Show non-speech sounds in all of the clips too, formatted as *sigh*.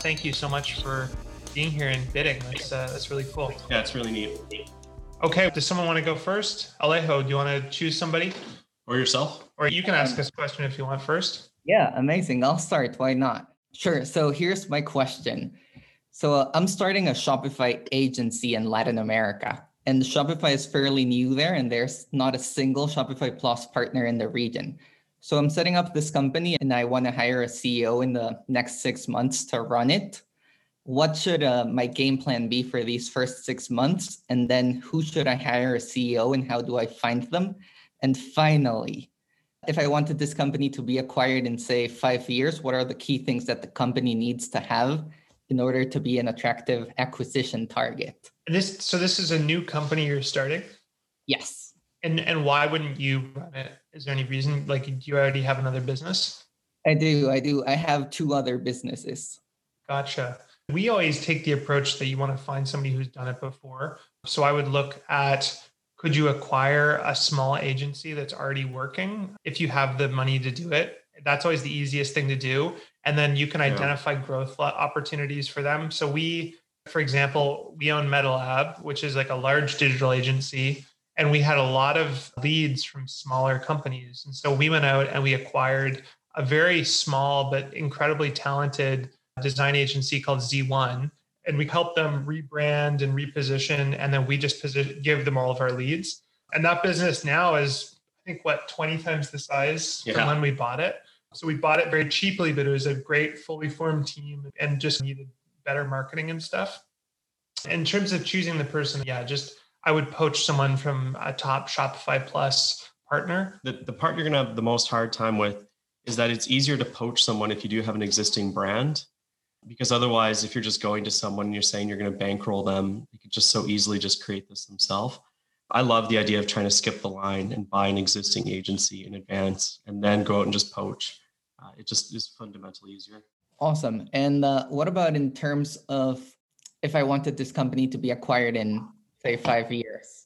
Thank you so much for being here and bidding. That's uh, that's really cool. Yeah, it's really neat. Okay, does someone want to go first? Alejo, do you want to choose somebody? Or yourself? Or you can ask us a question if you want first. Yeah, amazing. I'll start. Why not? Sure. So here's my question. So uh, I'm starting a Shopify agency in Latin America, and Shopify is fairly new there, and there's not a single Shopify Plus partner in the region. So I'm setting up this company, and I want to hire a CEO in the next six months to run it what should uh, my game plan be for these first six months? And then who should I hire a CEO and how do I find them? And finally, if I wanted this company to be acquired in, say, five years, what are the key things that the company needs to have in order to be an attractive acquisition target? This, so this is a new company you're starting. Yes. And and why wouldn't you run it? Is there any reason? Like, do you already have another business? I do. I do. I have two other businesses. Gotcha. We always take the approach that you want to find somebody who's done it before. So I would look at could you acquire a small agency that's already working if you have the money to do it? That's always the easiest thing to do. And then you can identify yeah. growth opportunities for them. So we, for example, we own MetaLab, which is like a large digital agency. And we had a lot of leads from smaller companies. And so we went out and we acquired a very small but incredibly talented design agency called Z1. And we helped them rebrand and reposition. And then we just position, give them all of our leads. And that business now is, I think, what, 20 times the size yeah. from when we bought it. So we bought it very cheaply, but it was a great, fully formed team and just needed better marketing and stuff. In terms of choosing the person, yeah, just I would poach someone from a top Shopify Plus partner. The, the part you're going to have the most hard time with is that it's easier to poach someone if you do have an existing brand because otherwise if you're just going to someone and you're saying you're going to bankroll them you could just so easily just create this themselves. I love the idea of trying to skip the line and buy an existing agency in advance and then go out and just poach. Uh, it just is fundamentally easier. Awesome. And uh, what about in terms of if i wanted this company to be acquired in say five years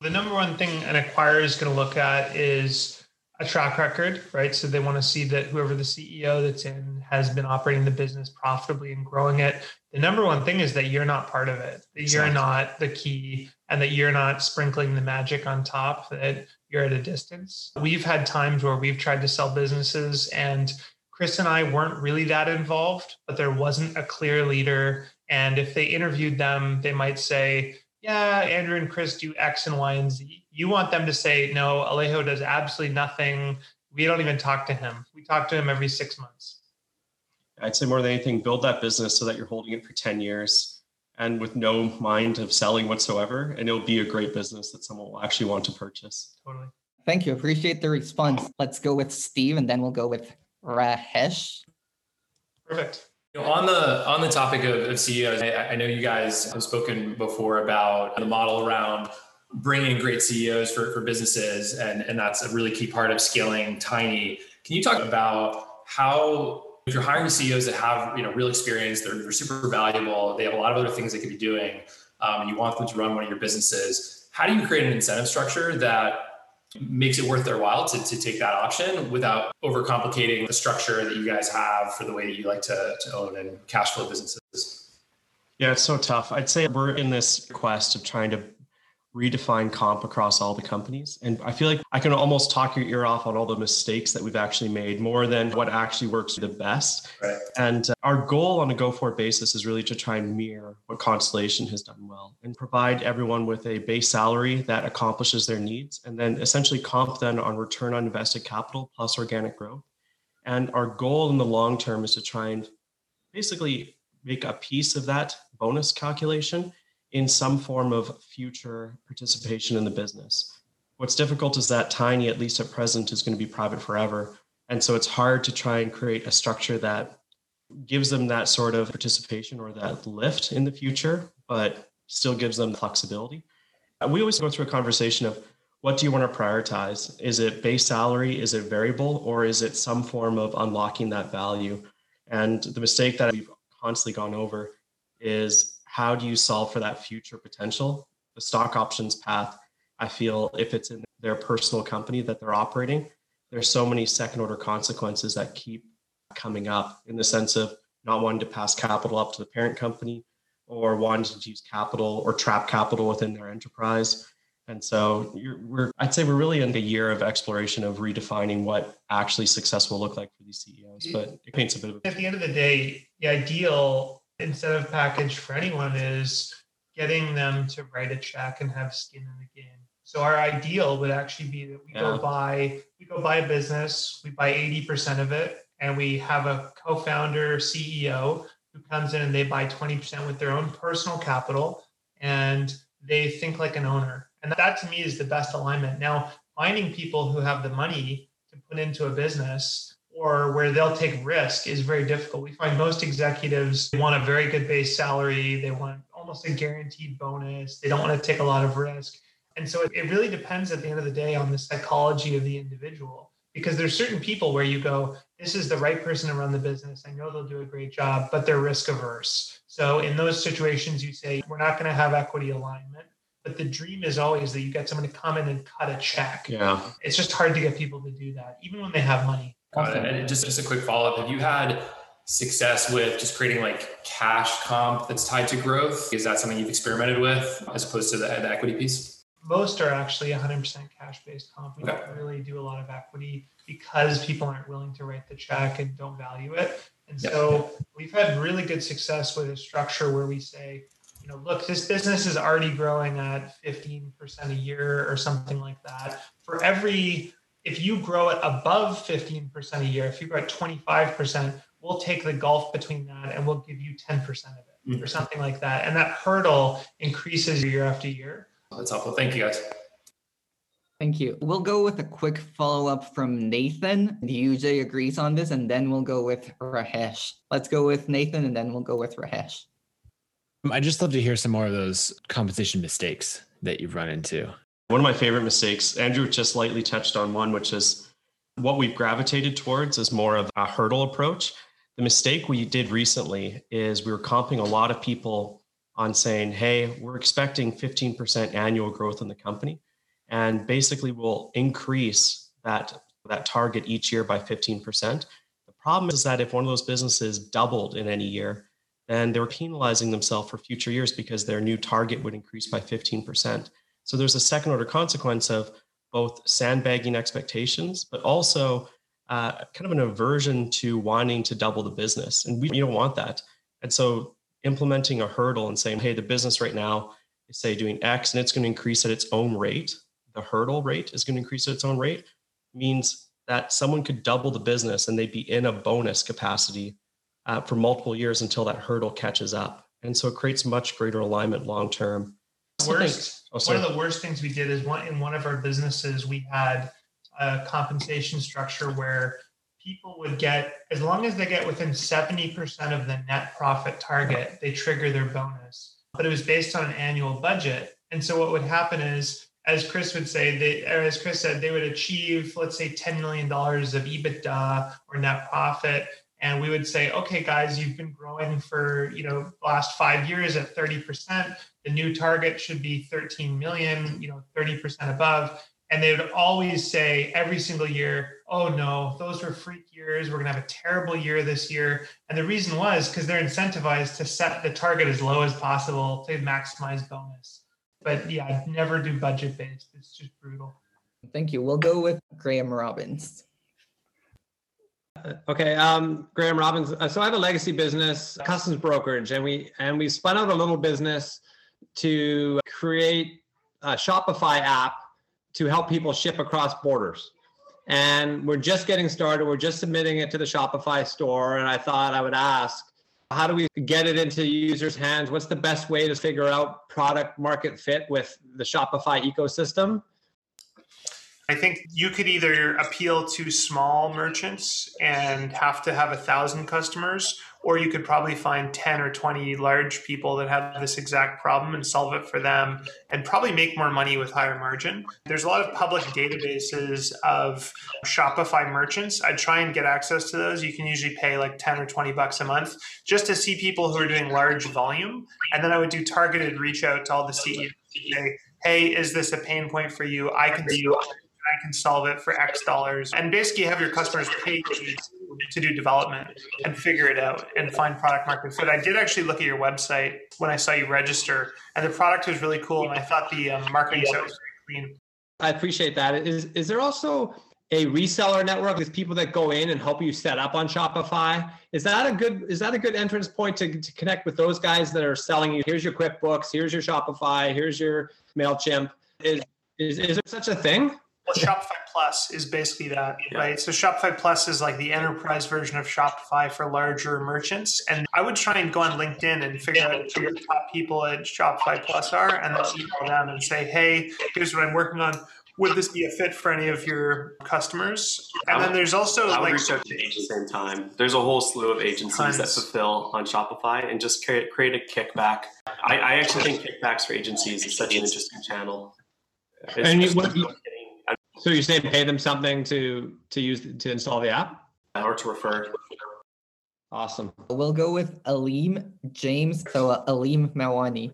the number one thing an acquirer is going to look at is a track record, right? So they want to see that whoever the CEO that's in has been operating the business profitably and growing it. The number one thing is that you're not part of it, that exactly. you're not the key, and that you're not sprinkling the magic on top, that you're at a distance. We've had times where we've tried to sell businesses and Chris and I weren't really that involved, but there wasn't a clear leader. And if they interviewed them, they might say, yeah, Andrew and Chris do X and Y and Z. You want them to say, no, Alejo does absolutely nothing. We don't even talk to him. We talk to him every six months. I'd say more than anything, build that business so that you're holding it for 10 years and with no mind of selling whatsoever. And it'll be a great business that someone will actually want to purchase. Totally. Thank you. Appreciate the response. Let's go with Steve and then we'll go with Rahesh. Perfect. You know, on the on the topic of, of CEOs, I, I, know you guys have spoken before about the model around bringing great CEOs for, for businesses, and, and that's a really key part of scaling Tiny. Can you talk about how if you're hiring CEOs that have you know real experience, they're, they're super valuable, they have a lot of other things they could be doing, um, and you want them to run one of your businesses, how do you create an incentive structure that makes it worth their while to, to take that option without overcomplicating the structure that you guys have for the way that you like to, to own and cash flow businesses? Yeah, it's so tough. I'd say we're in this quest of trying to redefine comp across all the companies. And I feel like I can almost talk your ear off on all the mistakes that we've actually made more than what actually works the best. Right. And uh, our goal on a go forward basis is really to try and mirror what Constellation has done well and provide everyone with a base salary that accomplishes their needs and then essentially comp them on return on invested capital plus organic growth. And our goal in the long term is to try and basically make a piece of that bonus calculation in some form of future participation in the business. What's difficult is that Tiny, at least at present, is going to be private forever. And so it's hard to try and create a structure that gives them that sort of participation or that lift in the future, but still gives them the flexibility. We always go through a conversation of what do you want to prioritize? Is it base salary? Is it variable? Or is it some form of unlocking that value? And the mistake that we've constantly gone over is how do you solve for that future potential? The stock options path, I feel if it's in their personal company that they're operating, there's so many second order consequences that keep coming up in the sense of not wanting to pass capital up to the parent company or wanting to use capital or trap capital within their enterprise. And so we're, I'd say we're really in a year of exploration of redefining what actually success will look like for these CEOs. But it paints a bit of. A- At the end of the day, the ideal incentive package for anyone is getting them to write a check and have skin in the game. So our ideal would actually be that we yeah. go buy we go buy a business, we buy 80% of it, and we have a co-founder CEO who comes in and they buy 20% with their own personal capital and they think like an owner. And that to me is the best alignment. Now, finding people who have the money to put into a business or where they'll take risk is very difficult. We find most executives want a very good base salary, they want almost a guaranteed bonus, they don't want to take a lot of risk. And so it, it really depends at the end of the day on the psychology of the individual because there's certain people where you go, this is the right person to run the business. I know they'll do a great job, but they're risk averse. So in those situations, you say, we're not going to have equity alignment. But the dream is always that you get someone to come in and cut a check. Yeah. It's just hard to get people to do that, even when they have money. And just, just a quick follow up. Have you had success with just creating like cash comp that's tied to growth? Is that something you've experimented with as opposed to the, the equity piece? Most are actually 100% cash based comp. We okay. don't really do a lot of equity because people aren't willing to write the check and don't value it. And so we've had really good success with a structure where we say, you know, look, this business is already growing at 15% a year or something like that. For every, if you grow it above 15% a year, if you grow at 25%, we'll take the gulf between that and we'll give you 10% of it mm-hmm. or something like that. And that hurdle increases year after year. That's helpful. Thank you guys. Thank you. We'll go with a quick follow up from Nathan. UJ agrees on this, and then we'll go with Rahesh. Let's go with Nathan, and then we'll go with Rahesh. I'd just love to hear some more of those compensation mistakes that you've run into. One of my favorite mistakes, Andrew just lightly touched on one, which is what we've gravitated towards is more of a hurdle approach. The mistake we did recently is we were comping a lot of people on saying, hey, we're expecting 15% annual growth in the company. And basically, we'll increase that, that target each year by 15%. The problem is that if one of those businesses doubled in any year, then they were penalizing themselves for future years because their new target would increase by 15%. So there's a second order consequence of both sandbagging expectations, but also uh, kind of an aversion to wanting to double the business. And we you don't want that. And so implementing a hurdle and saying, hey, the business right now is say doing X and it's going to increase at its own rate. The hurdle rate is going to increase at its own rate means that someone could double the business and they'd be in a bonus capacity uh, for multiple years until that hurdle catches up. And so it creates much greater alignment long term. Worst, oh, one of the worst things we did is one in one of our businesses, we had a compensation structure where people would get, as long as they get within 70% of the net profit target, they trigger their bonus. But it was based on an annual budget. And so what would happen is, as Chris would say, they, or as Chris said, they would achieve, let's say, $10 million of EBITDA or net profit and we would say okay guys you've been growing for you know last five years at 30% the new target should be 13 million you know 30% above. And they would always say every single year oh no those were freak years. We're going to have a terrible year this year. And the reason was because they're incentivized to set the target as low as possible to maximize bonus. But yeah never do budget based it's just brutal. Thank you. We'll go with graham robbins Okay, um, Graham Robbins. Uh, so I have a legacy business, customs brokerage, and we and we spun out a little business to create a Shopify app to help people ship across borders. And we're just getting started. We're just submitting it to the Shopify store. And I thought I would ask, how do we get it into users' hands? What's the best way to figure out product market fit with the Shopify ecosystem? I think you could either appeal to small merchants and have to have a thousand customers, or you could probably find 10 or 20 large people that have this exact problem and solve it for them and probably make more money with higher margin. There's a lot of public databases of Shopify merchants. I'd try and get access to those. You can usually pay like 10 or 20 bucks a month just to see people who are doing large volume. And then I would do targeted reach out to all the CEOs say, hey, is this a pain point for you? I can do I can solve it for X dollars. And basically have your customers pay to do development and figure it out and find product market fit. I did actually look at your website when I saw you register, and the product was really cool, and I thought the um, marketing site was very clean. I appreciate that. Is is there also a reseller network with people that go in and help you set up on Shopify? Is that a good is that a good entrance point to, to connect with those guys that are selling you? Here's your QuickBooks, here's your Shopify, here's your Mailchimp. Is is, is there such a thing? Well, Shopify Plus is basically that, yeah. right? So Shopify Plus is like the enterprise version of Shopify for larger merchants. And I would try and go on LinkedIn and figure out who the top people at Shopify Plus are, and then email them and say, "Hey, here's what I'm working on." would this be a fit for any of your customers? And then there's also I would like reach out to at the same time. There's a whole slew of agencies tons. that fulfill on Shopify and just create create a kickback. I, I actually think kickbacks for agencies is such an interesting channel. It's and you, what, so you're saying pay them something to to use to install the app or to refer. Awesome. We'll go with Aleem James. So uh, Aleem Mawani.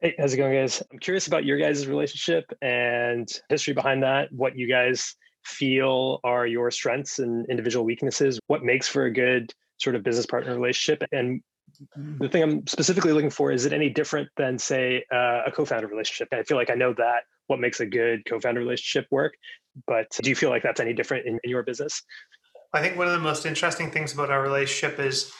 Hey, how's it going, guys? I'm curious about your guys' relationship and history behind that. What you guys feel are your strengths and individual weaknesses. What makes for a good sort of business partner relationship, and the thing I'm specifically looking for is it any different than, say, uh, a co-founder relationship? I feel like I know that what makes a good co-founder relationship work, but do you feel like that's any different in, in your business? I think one of the most interesting things about our relationship is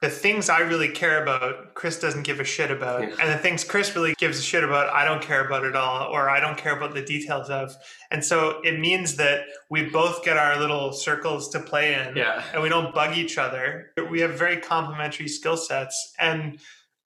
the things I really care about, Chris doesn't give a shit about. Yeah. And the things Chris really gives a shit about, I don't care about at all, or I don't care about the details of. And so it means that we both get our little circles to play in yeah. and we don't bug each other. We have very complementary skill sets. And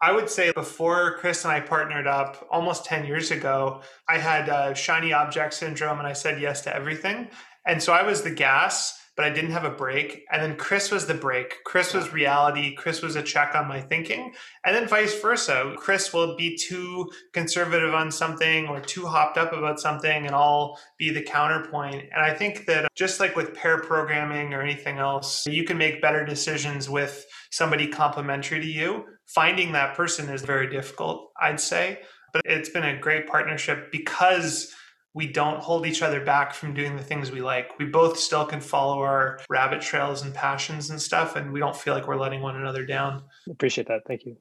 I would say before Chris and I partnered up almost 10 years ago, I had uh, shiny object syndrome and I said yes to everything. And so I was the gas but I didn't have a brake. And then Chris was the brake. Chris was reality. Chris was a check on my thinking. And then vice versa. Chris will be too conservative on something or too hopped up about something, and I'll be the counterpoint. And I think that just like with pair programming or anything else, you can make better decisions with somebody complementary to you. Finding that person is very difficult, I'd say. But it's been a great partnership because we don't hold each other back from doing the things we like. We both still can follow our rabbit trails and passions and stuff, and we don't feel like we're letting one another down. Appreciate that. Thank you.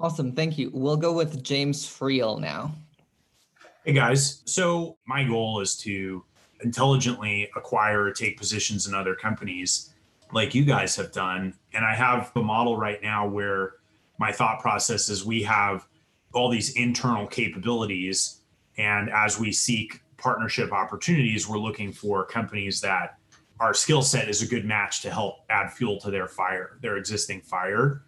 Awesome. Thank you. We'll go with James Friel now. Hey guys. So, my goal is to intelligently acquire or take positions in other companies like you guys have done. And I have a model right now where my thought process is we have all these internal capabilities and as we seek partnership opportunities, we're looking for companies that our skill set is a good match to help add fuel to their fire, their existing fire.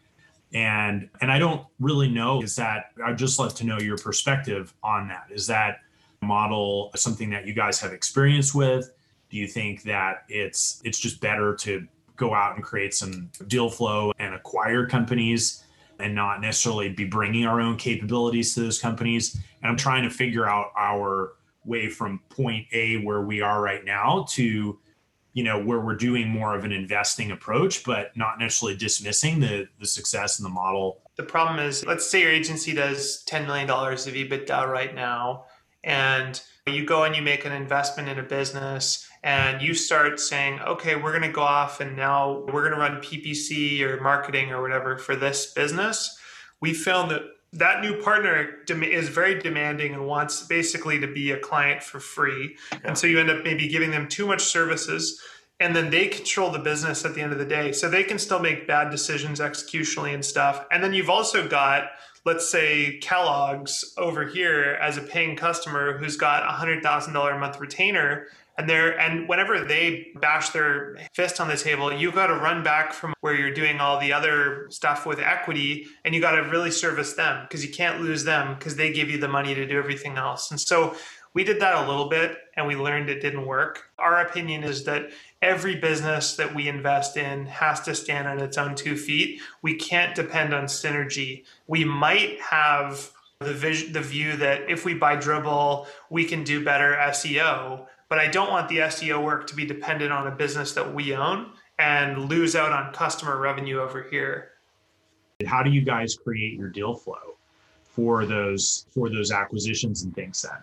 And and I don't really know is that I'd just love to know your perspective on that. Is that model something that you guys have experience with? Do you think that it's it's just better to go out and create some deal flow and acquire companies and not necessarily be bringing our own capabilities to those companies. And I'm trying to figure out our way from point A where we are right now to you know where we're doing more of an investing approach but not necessarily dismissing the the success in the model. The problem is let's say your agency does $10 million of ebitda right now and you go and you make an investment in a business and you start saying, okay, we're going to go off and now we're going to run PPC or marketing or whatever for this business, we found that that new partner is very demanding and wants basically to be a client for free. And so you end up maybe giving them too much services and then they control the business at the end of the day. So they can still make bad decisions executionally and stuff. And then you've also got let's say Kellogg's over here as a paying customer who's got a hundred thousand dollar a month retainer and they're and whenever they bash their fist on the table you've got to run back from where you're doing all the other stuff with equity and you got to really service them because you can't lose them because they give you the money to do everything else. And so we did that a little bit and we learned it didn't work. Our opinion is that every business that we invest in has to stand on its own two feet. We can't depend on synergy. We might have the vision the view that if we buy Dribbble we can do better seo but I don't want the SEO work to be dependent on a business that we own and lose out on customer revenue over here. How do you guys create your deal flow for those for those acquisitions and things then?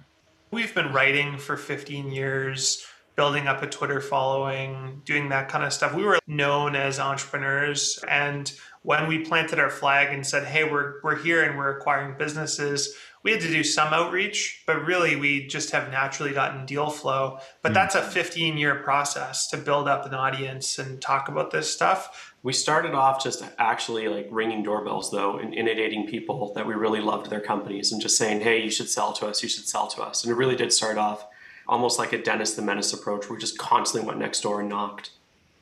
We've been writing for 15 years. building up a Twitter following, doing that kind of stuff. We were known as entrepreneurs. And when we planted our flag and said, hey, we're, we're here and we're acquiring businesses, we had to do some outreach, but really we just have naturally gotten deal flow. But mm. that's a 15 year process to build up an audience and talk about this stuff. We started off just actually like ringing doorbells though and inundating people that we really loved their companies and just saying, hey, you should sell to us, you should sell to us. And it really did start off almost like a Dennis the Menace approach where we just constantly went next door and knocked.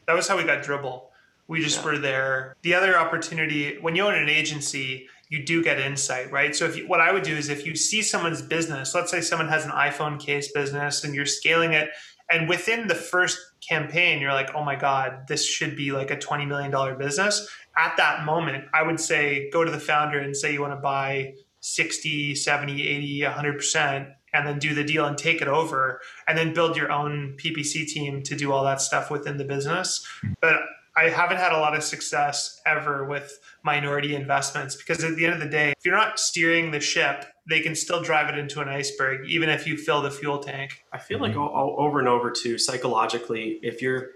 That was how we got Dribbble. We just yeah. were there. The other opportunity, when you own an agency, you do get insight, right? So if you, what I would do is if you see someone's business, let's say someone has an iPhone case business and you're scaling it, and within the first campaign, you're like, oh my God, this should be like a $20 million business. At that moment, I would say go to the founder and say you want to buy 60, 70, 80, 100%, and then do the deal and take it over, and then build your own PPC team to do all that stuff within the business. Hmm. But I haven't had a lot of success ever with minority investments because at the end of the day, if you're not steering the ship, they can still drive it into an iceberg, even if you fill the fuel tank. I feel like all, all, over and over too, psychologically, if you're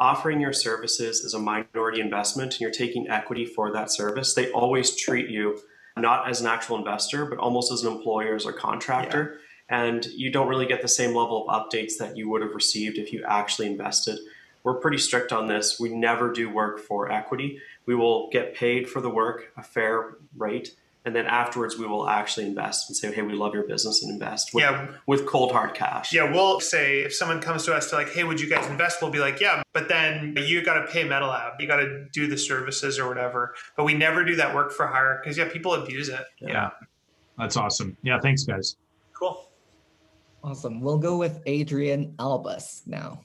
offering your services as a minority investment and you're taking equity for that service, they always treat you not as an actual investor, but almost as an employer or contractor. Yeah. And you don't really get the same level of updates that you would have received if you actually invested we're pretty strict on this. We never do work for equity. We will get paid for the work, a fair rate, and then afterwards we will actually invest and say, "Hey, we love your business and invest." With, yeah, with cold hard cash. Yeah, we'll say if someone comes to us to like, "Hey, would you guys invest?" We'll be like, "Yeah," but then you got to pay MetaLab, you got to do the services or whatever. But we never do that work for hire because yeah, people abuse it. Yeah. yeah, that's awesome. Yeah, thanks, guys. Cool. Awesome. We'll go with Adrian Albus now.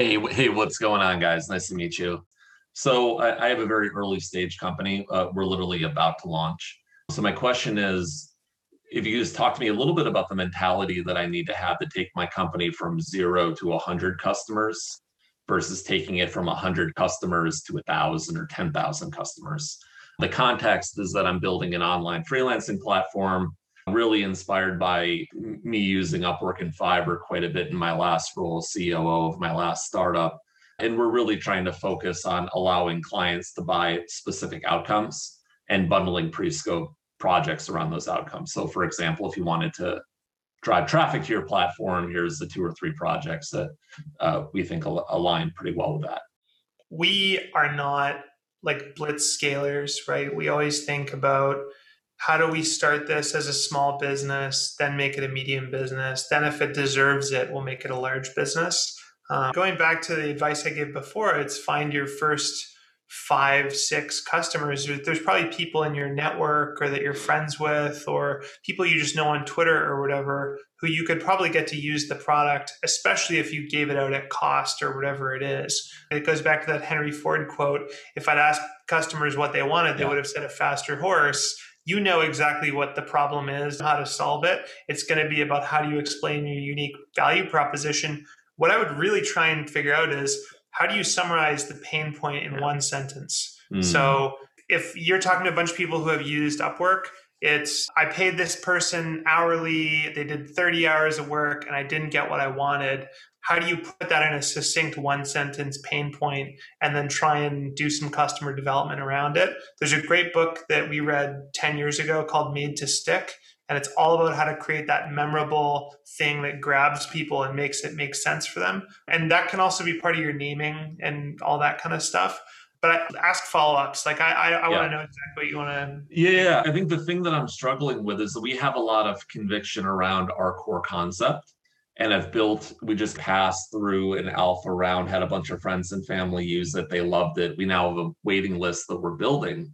Hey, hey, what's going on, guys? Nice to meet you. So I, I have a very early stage company. Uh, we're literally about to launch. So my question is, if you just talk to me a little bit about the mentality that I need to have to take my company from zero to a hundred customers versus taking it from a hundred customers to a thousand or ten thousand customers. The context is that I'm building an online freelancing platform really inspired by me using Upwork and Fiverr quite a bit in my last role, COO of my last startup. And we're really trying to focus on allowing clients to buy specific outcomes and bundling pre scope projects around those outcomes. So, for example, if you wanted to drive traffic to your platform, here's the two or three projects that uh, we think al- align pretty well with that. We are not like blitz scalers, right? We always think about how do we start this as a small business, then make it a medium business? Then, if it deserves it, we'll make it a large business. Um, going back to the advice I gave before, it's find your first five, six customers. There's probably people in your network or that you're friends with, or people you just know on Twitter or whatever, who you could probably get to use the product, especially if you gave it out at cost or whatever it is. It goes back to that Henry Ford quote if I'd asked customers what they wanted, they would have said a faster horse you know exactly what the problem is, how to solve it. It's going to be about how do you explain your unique value proposition. What I would really try and figure out is how do you summarize the pain point in one sentence? Mm. So if you're talking to a bunch of people who have used Upwork, it's I paid this person hourly, they did 30 hours of work, and I didn't get what I wanted how do you put that in a succinct one sentence pain point and then try and do some customer development around it? There's a great book that we read 10 years ago called made to stick and it's all about how to create that memorable thing that grabs people and makes it make sense for them. And that can also be part of your naming and all that kind of stuff. But I ask follow-ups. Like i i, I yeah. want to know exactly what you want to yeah. I think the thing that i'm struggling with is that we have a lot of conviction around our core concept and have built we just passed through an alpha round had a bunch of friends and family use it. They loved it. We now have a waiting list that we're building.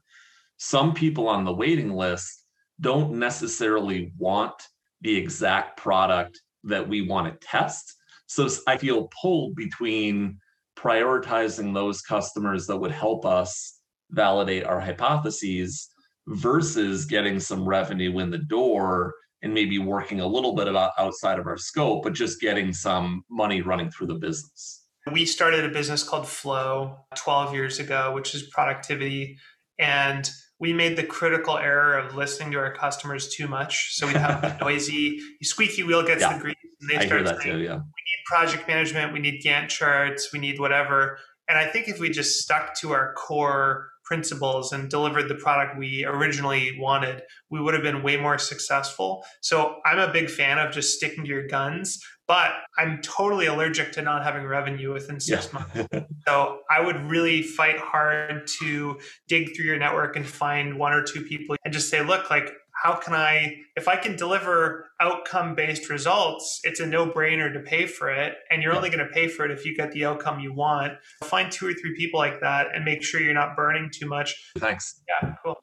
Some people on the waiting list don't necessarily want the exact product that we want to test. So i feel pulled between prioritizing those customers that would help us validate our hypotheses versus getting some revenue in the door and maybe working a little bit about outside of our scope, but just getting some money running through the business. We started a business called Flow 12 years ago, which is productivity. And we made the critical error of listening to our customers too much. So we have a *laughs* noisy, squeaky wheel gets yeah. the grease, and they I start that saying, too, yeah. "We need project management, we need Gantt charts, we need whatever. And I think if we just stuck to our core principles and delivered the product we originally wanted, we would have been way more successful. So I'm a big fan of just sticking to your guns, but I'm totally allergic to not having revenue within six yeah. months. *laughs* so I would really fight hard to dig through your network and find one or two people and just say, look, like how can I, if I can deliver outcome based results, it's a no brainer to pay for it. And you're yeah. only going to pay for it if you get the outcome you want. Find two or three people like that and make sure you're not burning too much. Thanks. Yeah, cool.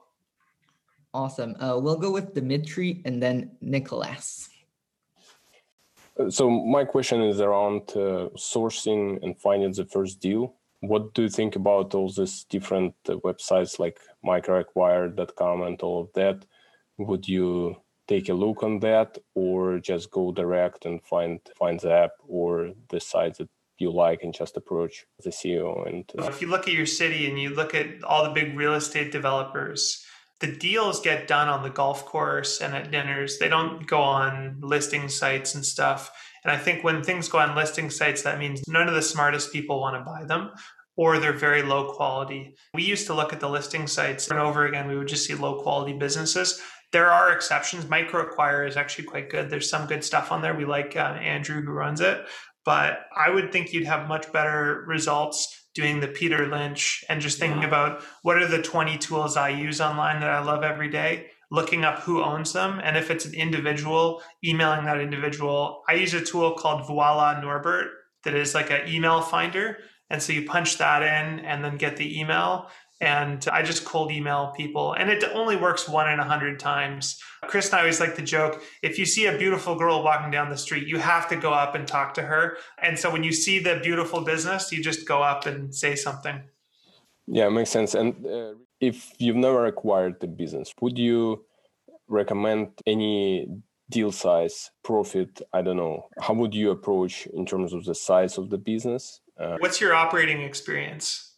Awesome. Uh, we'll go with Dimitri and then Nicholas. So my question is around uh, sourcing and finding the first deal. What do you think about all these different uh, websites like microacquire.com and all of that? Would you take a look on that or just go direct and find find the app or the site that you like and just approach the ceo and uh... if you look at your city and you look at all the big real estate developers the deals get done on the golf course and at dinners. They don't go on listing sites and stuff. And i think when things go on listing sites that means none of the smartest people want to buy them or they're very low quality. We used to look at the listing sites and over again, we would just see low quality businesses there are exceptions. Microacquire is actually quite good. There's some good stuff on there. We like uh, Andrew who runs it, but I would think you'd have much better results doing the Peter Lynch and just thinking yeah. about what are the 20 tools I use online that I love every day, looking up who owns them. And if it's an individual, emailing that individual. I use a tool called Voila Norbert that is like an email finder. And so you punch that in and then get the email and I just cold email people, and it only works one in a hundred times. Chris and I always like to joke: if you see a beautiful girl walking down the street, you have to go up and talk to her. And so when you see the beautiful business, you just go up and say something. Yeah, makes sense. And uh, if you've never acquired the business, would you recommend any deal size, profit? I don't know. How would you approach in terms of the size of the business? Uh, What's your operating experience?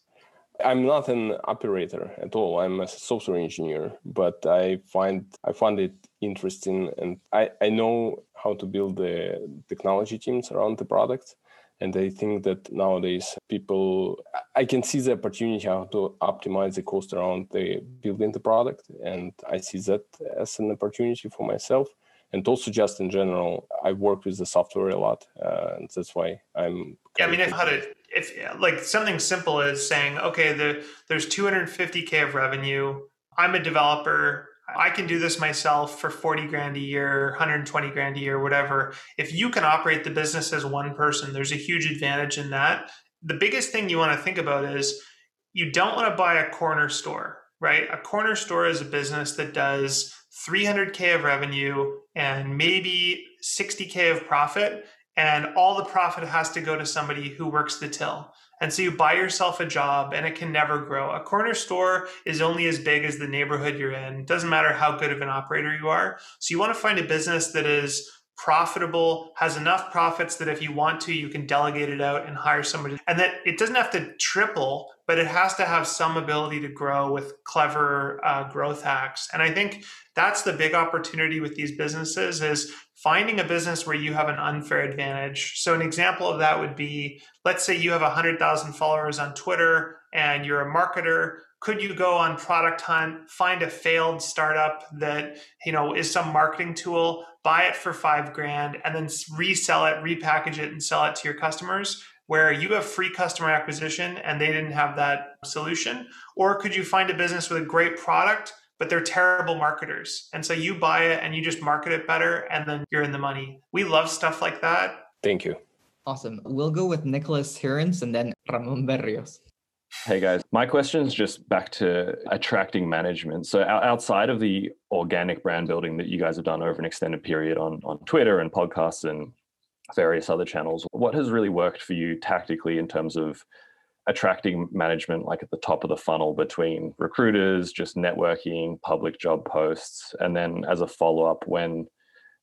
I'm not an operator at all. I'm a software engineer, but I find I find it interesting and I, I know how to build the technology teams around the product. And I think that nowadays people I can see the opportunity how to optimize the cost around the building the product. And I see that as an opportunity for myself. And also just in general, I work with the software a lot. Uh, and that's why I'm yeah, I mean, if how to if like something simple is saying, okay, the, there's 250k of revenue. I'm a developer. I can do this myself for 40 grand a year, 120 grand a year, whatever. If you can operate the business as one person, there's a huge advantage in that. The biggest thing you want to think about is you don't want to buy a corner store, right? A corner store is a business that does 300k of revenue and maybe 60k of profit and all the profit has to go to somebody who works the till. And so you buy yourself a job and it can never grow. A corner store is only as big as the neighborhood you're in. It doesn't matter how good of an operator you are. So you want to find a business that is profitable, has enough profits that if you want to, you can delegate it out and hire somebody. And that it doesn't have to triple, but it has to have some ability to grow with clever uh, growth hacks. And I think that's the big opportunity with these businesses is finding a business where you have an unfair advantage. So an example of that would be, let's say you have 100,000 followers on Twitter and you're a marketer could you go on product hunt find a failed startup that you know is some marketing tool buy it for five grand and then resell it repackage it and sell it to your customers where you have free customer acquisition and they didn't have that solution? Or could you find a business with a great product but they're terrible marketers? And so you buy it and you just market it better and then you're in the money. We love stuff like that. Thank you. Awesome. We'll go with nicholas Herens and then ramon berrios Hey guys, my question is just back to attracting management. So outside of the organic brand building that you guys have done over an extended period on on Twitter and podcasts and various other channels, what has really worked for you tactically in terms of attracting management like at the top of the funnel between recruiters, just networking, public job posts, and then as a follow-up when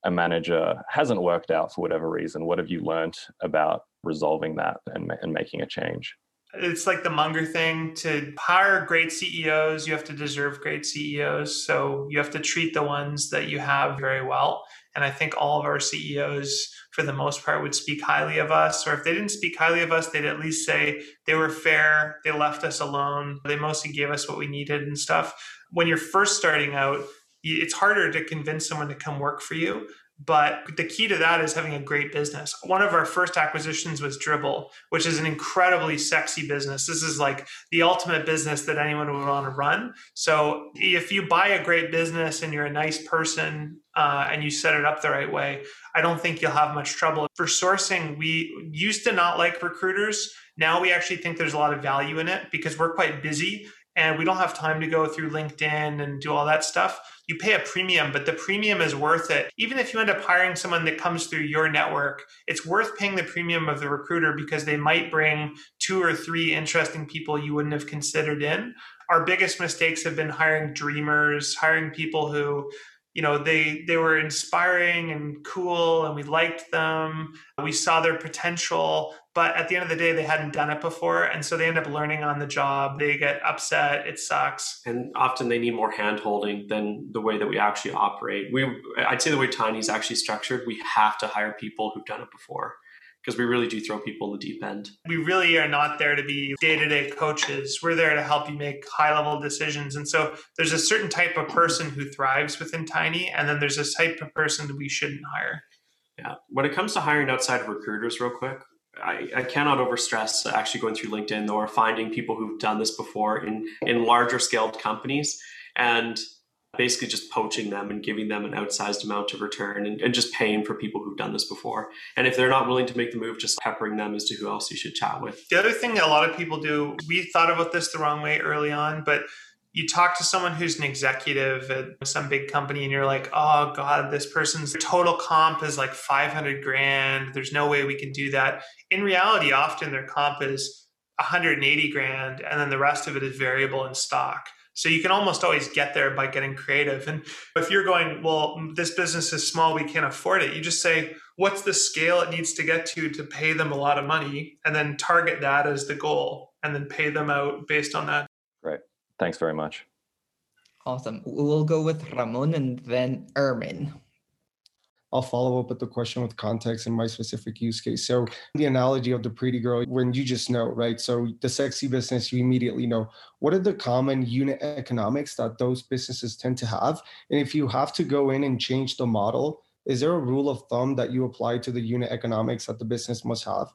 a manager hasn't worked out for whatever reason, what have you learned about resolving that and, and making a change? It's like the Munger thing to hire great CEOs, you have to deserve great CEOs. So you have to treat the ones that you have very well. And I think all of our CEOs, for the most part, would speak highly of us. Or if they didn't speak highly of us, they'd at least say they were fair, they left us alone, they mostly gave us what we needed and stuff. When you're first starting out, it's harder to convince someone to come work for you. But the key to that is having a great business. One of our first acquisitions was Dribbble, which is an incredibly sexy business. This is like the ultimate business that anyone would want to run. So if you buy a great business and you're a nice person uh, and you set it up the right way, I don't think you'll have much trouble. For sourcing, we used to not like recruiters. Now we actually think there's a lot of value in it because we're quite busy and we don't have time to go through LinkedIn and do all that stuff. You pay a premium, but the premium is worth it. Even if you end up hiring someone that comes through your network, it's worth paying the premium of the recruiter because they might bring two or three interesting people you wouldn't have considered in. Our biggest mistakes have been hiring dreamers, hiring people who you know they they were inspiring and cool and we liked them we saw their potential but at the end of the day they hadn't done it before and so they end up learning on the job they get upset it sucks and often they need more hand holding than the way that we actually operate we i'd say the way tiny is actually structured we have to hire people who've done it before because we really do throw people in the deep end. We really are not there to be day to day coaches. We're there to help you make high level decisions. And so there's a certain type of person who thrives within Tiny, and then there's a type of person that we shouldn't hire. Yeah. When it comes to hiring outside recruiters, real quick, I, I cannot overstress actually going through LinkedIn or finding people who've done this before in, in larger scaled companies. And basically just poaching them and giving them an outsized amount of return and, and, just paying for people who've done this before. And if they're not willing to make the move, just peppering them as to who else you should chat with. The other thing that a lot of people do, we thought about this the wrong way early on, but you talk to someone who's an executive at some big company and you're like, oh God, this person's total comp is like 500 grand. There's no way we can do that. In reality, often their comp is 180 grand and then the rest of it is variable in stock. So you can almost always get there by getting creative. And if you're going, well, this business is small, we can't afford it, you just say, what's the scale it needs to get to to pay them a lot of money and then target that as the goal and then pay them out based on that. Great. Thanks very much. Awesome. We'll go with Ramon and then Ermin. I'll follow up with the question with context in my specific use case. So the analogy of the pretty girl, when you just know, right? So the sexy business, you immediately know what are the common unit economics that those businesses tend to have. And if you have to go in and change the model, is there a rule of thumb that you apply to the unit economics that the business must have?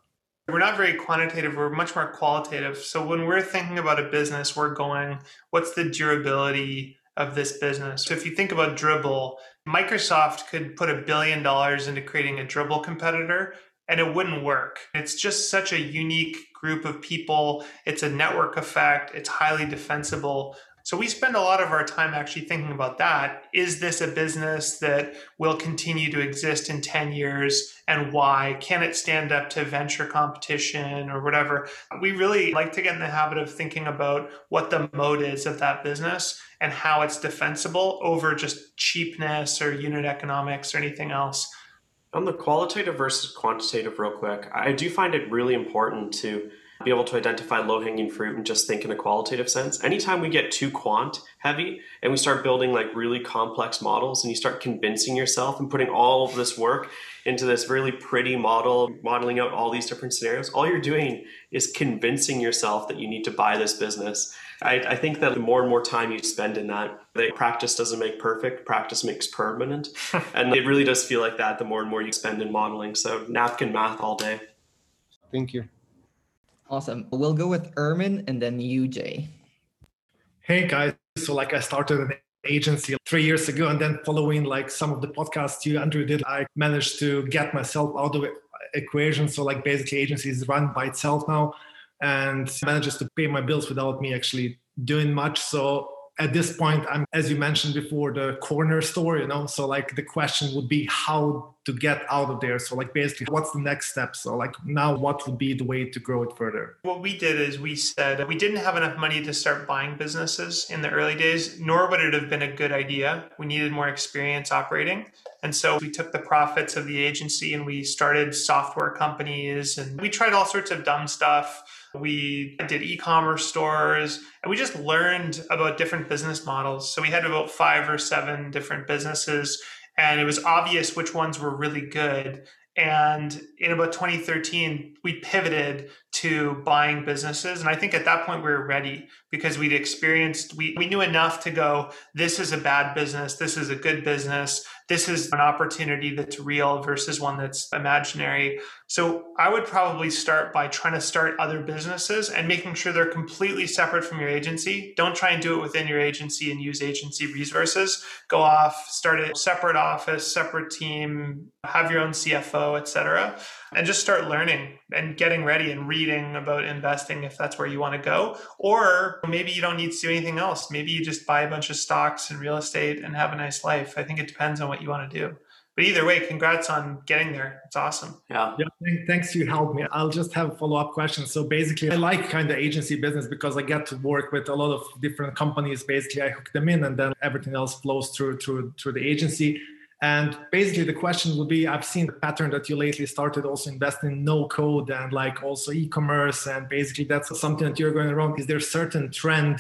We're not very quantitative, we're much more qualitative. So when we're thinking about a business, we're going, what's the durability of this business? So if you think about Dribbble, Microsoft could put a billion dollars into creating a Dribbble competitor and it wouldn't work. It's just such a unique group of people. It's a network effect. It's highly defensible. So we spend a lot of our time actually thinking about that. Is this a business that will continue to exist in 10 years and why? Can it stand up to venture competition or whatever? We really like to get in the habit of thinking about what the moat is of that business and how it's defensible over just cheapness or unit economics or anything else. On the qualitative versus quantitative, real quick, I do find it really important to be able to identify low hanging fruit and just think in a qualitative sense. Anytime we get too quant heavy and we start building like really complex models and you start convincing yourself and putting all of this work into this really pretty model, modeling out all these different scenarios, all you're doing is convincing yourself that you need to buy this business. I, I think that the more and more time you spend in that, the practice doesn't make perfect, practice makes permanent. *laughs* and it really does feel like that the more and more you spend in modeling. So napkin math all day. Thank you. Awesome. We'll go with Ermin and then you, Jay. Hey guys. So like I started an agency three years ago and then following like some of the podcasts you Andrew did, I managed to get myself out of equation. So like basically agency is run by itself now and manages to pay my bills without me actually doing much. So at this point i'm as you mentioned before the corner store you know? So like the question would be how to get out of there. So like basically what's the next step? So like now what would be the way to grow it further? What we did is we said we didn't have enough money to start buying businesses in the early days nor would it have been a good idea. We needed more experience operating. And so we took the profits of the agency and we started software companies and we tried all sorts of dumb stuff We did e commerce stores and we just learned about different business models. So we had about five or seven different businesses, and it was obvious which ones were really good. And in about 2013, we pivoted to buying businesses. And I think at that point we were ready because we'd experienced, we, we knew enough to go, this is a bad business, this is a good business, this is an opportunity that's real versus one that's imaginary. So I would probably start by trying to start other businesses and making sure they're completely separate from your agency. Don't try and do it within your agency and use agency resources. Go off, start a separate office, separate team, have your own CFO, etc and just start learning and getting ready and reading about investing if that's where you want to go. Or maybe you don't need to do anything else. Maybe you just buy a bunch of stocks and real estate and have a nice life. I think it depends on what you want to do. But either way, congrats on getting there. It's awesome. Yeah. yeah thanks. You helped me. I'll just have a follow up questions. So basically, I like kind of agency business because I get to work with a lot of different companies. Basically, I hook them in, and then everything else flows through through through the agency. And basically, the question would be I've seen the pattern that you lately started also investing in no code and like also e commerce. And basically, that's something that you're going around. Is there a certain trend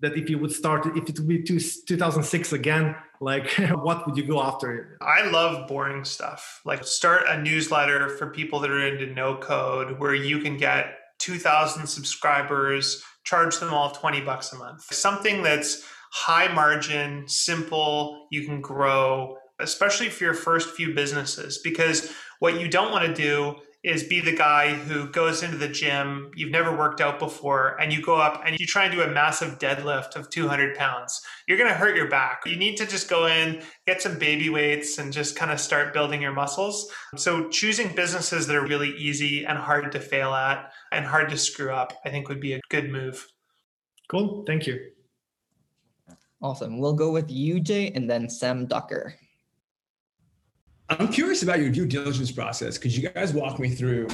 that if you would start, if it would be two, 2006 again, like *laughs* what would you go after? I love boring stuff. Like start a newsletter for people that are into no code where you can get 2,000 subscribers, charge them all 20 bucks a month. Something that's high margin, simple, you can grow especially for your first few businesses, because what you don't want to do is be the guy who goes into the gym, you've never worked out before, and you go up and you try and do a massive deadlift of 200 pounds. You're going to hurt your back. You need to just go in, get some baby weights, and just kind of start building your muscles. So, choosing businesses that are really easy and hard to fail at and hard to screw up, I think would be a good move. Cool. Thank you. Awesome. We'll go with UJ and then Sam Ducker. I'm curious about your due diligence process. Could you guys walk me through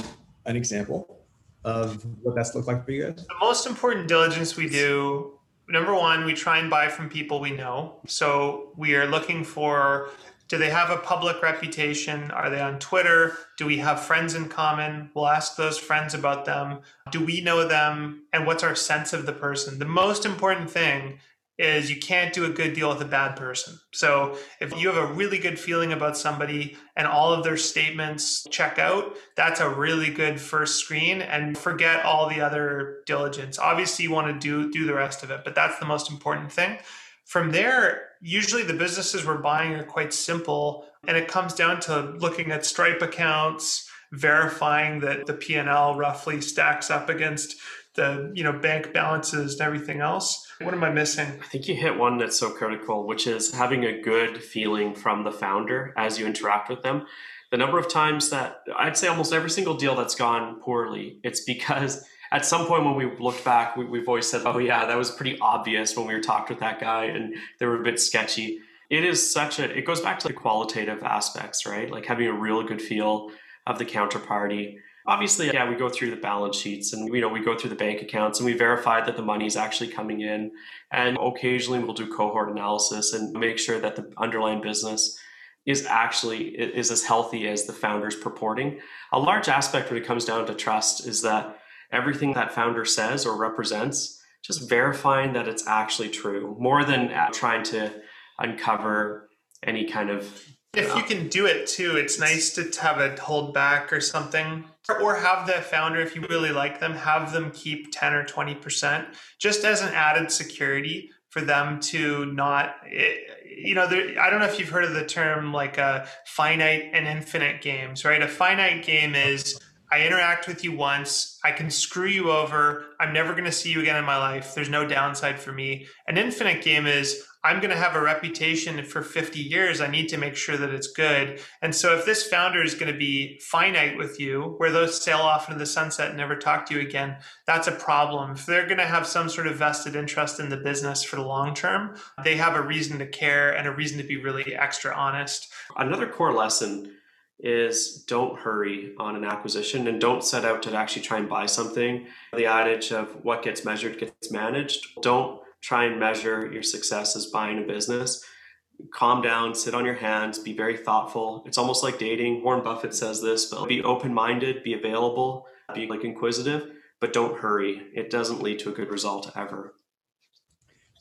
an example of what that's looked like for you guys? The most important diligence we do number one, we try and buy from people we know. So we are looking for do they have a public reputation? Are they on Twitter? Do we have friends in common? We'll ask those friends about them. Do we know them? And what's our sense of the person? The most important thing is you can't do a good deal with a bad person. So if you have a really good feeling about somebody and all of their statements check out, that's a really good first screen and forget all the other diligence. Obviously you want to do do the rest of it, but that's the most important thing. From there, usually the businesses we're buying are quite simple and it comes down to looking at Stripe accounts, verifying that the P&L roughly stacks up against the, you know, bank balances and everything else what am I missing? I think you hit one that's so critical, which is having a good feeling from the founder as you interact with them. The number of times that I'd say almost every single deal that's gone poorly, it's because at some point when we looked back, we, have always said, oh, yeah, that was pretty obvious when we were talked with that guy and they were a bit sketchy. It is such a, it goes back to the qualitative aspects, right? Like having a real good feel of the counterparty obviously yeah we go through the balance sheets and you know we go through the bank accounts and we verify that the money is actually coming in. And occasionally we'll do cohort analysis and make sure that the underlying business is actually is as healthy as the founders purporting. A large aspect when it comes down to trust is that everything that founder says or represents just verifying that it's actually true more than uh, trying to uncover any kind of if you can do it too, it's nice to have a hold back or something. Or have the founder, if you really like them, have them keep 10 or 20% just as an added security for them to not, eh, you know, there, I don't know if you've heard of the term like a uh, finite and infinite games, right? A finite game is I interact with you once, I can screw you over, I'm never going to see you again in my life. There's no downside for me. An infinite game is I'm going to have a reputation for 50 years. I need to make sure that it's good. And so, if this founder is going to be finite with you, where those sail off into the sunset and never talk to you again, that's a problem. If they're going to have some sort of vested interest in the business for the long term, they have a reason to care and a reason to be really extra honest. Another core lesson is don't hurry on an acquisition and don't set out to actually try and buy something. The adage of what gets measured gets managed. Don't try and measure your success as buying a business. Calm down, sit on your hands, be very thoughtful. It's almost like dating. Warren Buffett says this, but be open minded, be available, be like inquisitive. but don't hurry. It doesn't lead to a good result ever.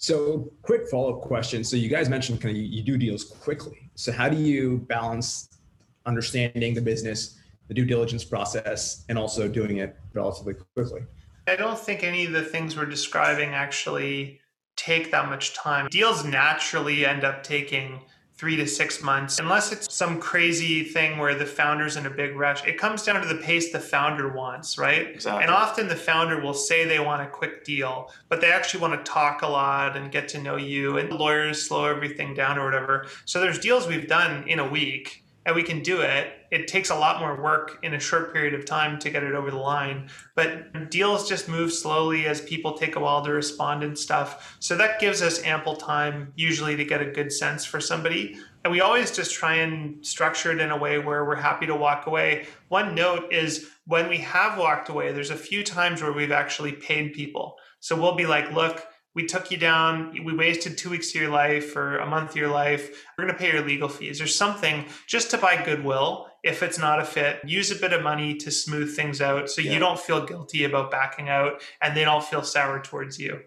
So, quick follow up question. So, you guys mentioned kind of you, you do deals quickly. So, how do you balance understanding the business, the due diligence process, and also doing it relatively quickly? I don't think any of the things we're describing actually take that much time. Deals naturally end up taking three to six months, unless it's some crazy thing where the founder's in a big rush. It comes down to the pace the founder wants, right? Exactly. And often the founder will say they want a quick deal, but they actually want to talk a lot and get to know you, and lawyers slow everything down or whatever. So there's deals we've done in a week and we can do it. It takes a lot more work in a short period of time to get it over the line. But deals just move slowly as people take a while to respond and stuff. So that gives us ample time usually to get a good sense for somebody. And we always just try and structure it in a way where we're happy to walk away. One note is when we have walked away, there's a few times where we've actually paid people. So we'll be like, look, we took you down, we wasted two weeks of your life or a month of your life. We're going to pay your legal fees or something just to buy goodwill. If it's not a fit, use a bit of money to smooth things out so yeah. you don't feel guilty about backing out and they don't feel sour towards you.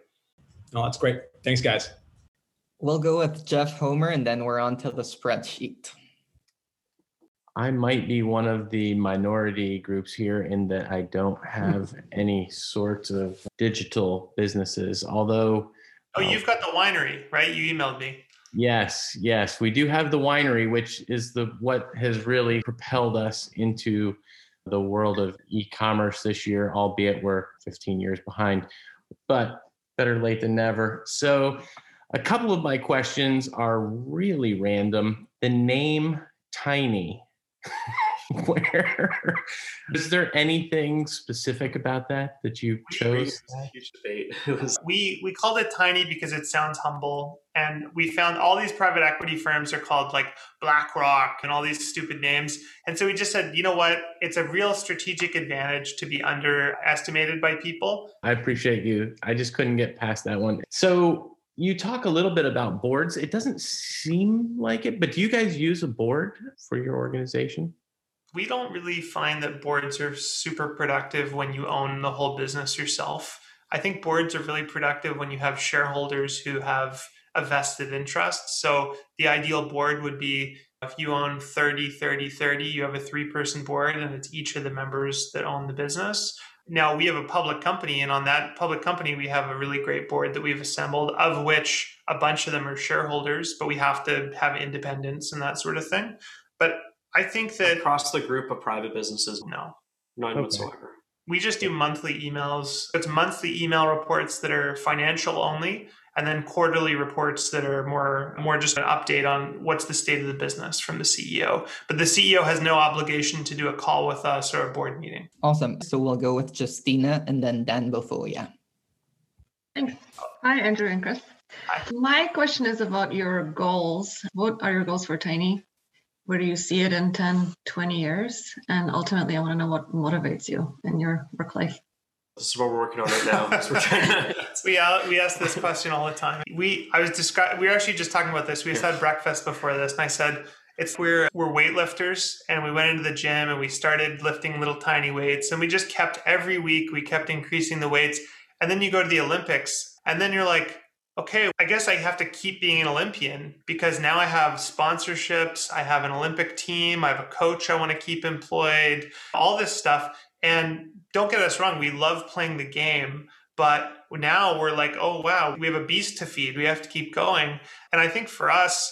Oh, that's great. Thanks, guys. We'll go with Jeff Homer and then we're on to the spreadsheet. I might be one of the minority groups here in that I don't have *laughs* any sort of digital businesses. Although, oh, um, you've got the winery, right? You emailed me. Yes, yes, we do have the winery, which is the what has really propelled us into the world of e-commerce this year, albeit we're 15 years behind, but better late than never. So, a couple of my questions are really random. The name Tiny *laughs* where is there anything specific about that that you chose huge debate we we called it tiny because it sounds humble and we found all these private equity firms are called like blackrock and all these stupid names. And so we just said you know what? It's a real strategic advantage to be underestimated by people. I appreciate you. I just couldn't get past that one. So you talk a little bit about boards. It doesn't seem like it but do you guys use a board for your organization? We don't really find that boards are super productive when you own the whole business yourself. I think boards are really productive when you have shareholders who have a vested interest. So the ideal board would be if you own 30, 30, 30, you have a three person board and it's each of the members that own the business. Now we have a public company, and on that public company, we have a really great board that we've assembled, of which a bunch of them are shareholders, but we have to have independence and that sort of thing. But I think that across the group of private businesses, no, none okay. whatsoever. We just do monthly emails. It's monthly email reports that are financial only, and then quarterly reports that are more more just an update on what's the state of the business from the CEO. But the CEO has no obligation to do a call with us or a board meeting. Awesome. So we'll go with Justina and then Dan before, yeah. Thanks. Hi, Andrew and Chris. Hi. My question is about your goals. What are your goals for Tiny? where do you see it in 10 20 years and ultimately i want to know what motivates you in your work life this is what we're working on right now. To... *laughs* we, uh, we ask this question all the time. We i was describing we were actually just talking about this. We just had breakfast before this and i said it's we're we're weightlifters and we went into the gym and we started lifting little tiny weights and we just kept every week we kept increasing the weights and then you go to the olympics and then you're like okay, I guess I have to keep being an Olympian because now I have sponsorships, I have an Olympic team, I have a coach I want to keep employed, all this stuff. And don't get us wrong, we love playing the game, but now we're like, oh, wow, we have a beast to feed. We have to keep going. And I think for us,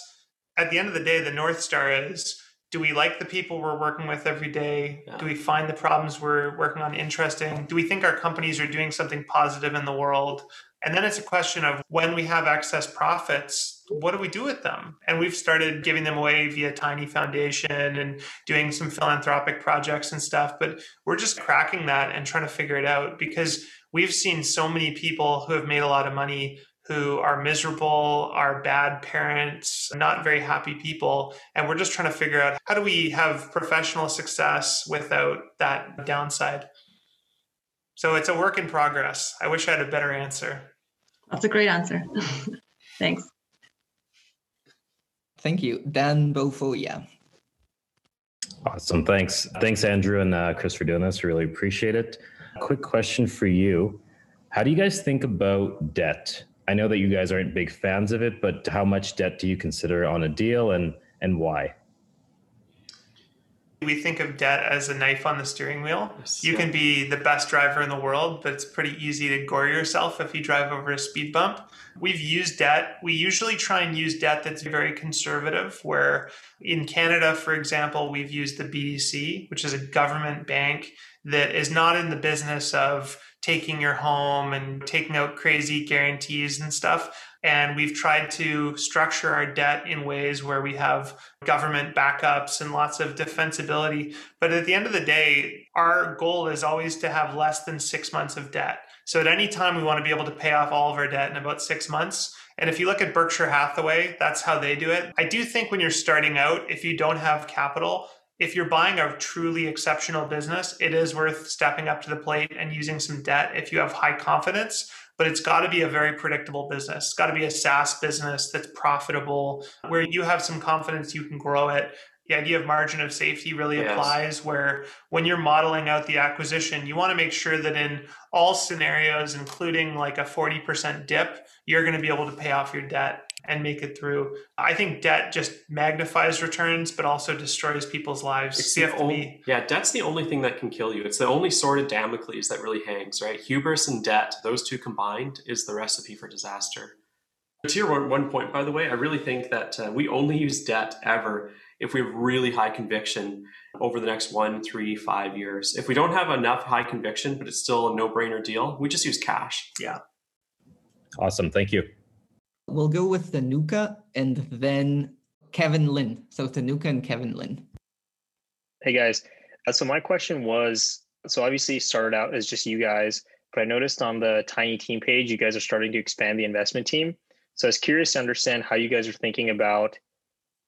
at the end of the day, the North Star is do we like the people we're working with every day? Yeah. Do we find the problems we're working on interesting? Do we think our companies are doing something positive in the world? And then it's a question of when we have excess profits, what do we do with them? And we've started giving them away via Tiny Foundation and doing some philanthropic projects and stuff. But we're just cracking that and trying to figure it out because we've seen so many people who have made a lot of money who are miserable, are bad parents, not very happy people. And we're just trying to figure out how do we have professional success without that downside. So it's a work in progress. I wish I had a better answer. That's a great answer. *laughs* Thanks. Thank you. Dan Bofolia. Awesome. Thanks. Thanks, Andrew and uh, Chris, for doing this. Really appreciate it. quick question for you. How do you guys think about debt? I know that you guys aren't big fans of it, but how much debt do you consider on a deal and and why? We think of debt as a knife on the steering wheel. You can be the best driver in the world, but it's pretty easy to gore yourself if you drive over a speed bump. We've used debt. We usually try and use debt that's very conservative, where in Canada, for example, we've used the BDC, which is a government bank that is not in the business of taking your home and taking out crazy guarantees and stuff. And we've tried to structure our debt in ways where we have government backups and lots of defensibility. But at the end of the day, our goal is always to have less than six months of debt. So at any time, we want to be able to pay off all of our debt in about six months. And if you look at Berkshire Hathaway, that's how they do it. I do think when you're starting out, if you don't have capital, if you're buying a truly exceptional business, it is worth stepping up to the plate and using some debt if you have high confidence. But it's got to be a very predictable business. It's got to be a SaaS business that's profitable, where you have some confidence you can grow it. The idea of margin of safety really yes. applies where when you're modeling out the acquisition, you want to make sure that in all scenarios, including like a 40% dip, you're going to be able to pay off your debt and make it through. I think debt just magnifies returns, but also destroys people's lives. It's the only, yeah, debt's the only thing that can kill you. It's the only sword of Damocles that really hangs, right? Hubris and debt, those two combined, is the recipe for disaster. To your one, one point, by the way, I really think that uh, we only use debt ever if we have really high conviction over the next one, three, five years. If we don't have enough high conviction, but it's still a no brainer deal, we just use cash. Yeah. Awesome. Thank you. We'll go with Tanuka and then Kevin Lin. So Tanuka and Kevin Lin. Hey guys. Uh, so my question was so obviously started out as just you guys, but I noticed on the Tiny Team page, you guys are starting to expand the investment team. So I was curious to understand how you guys are thinking about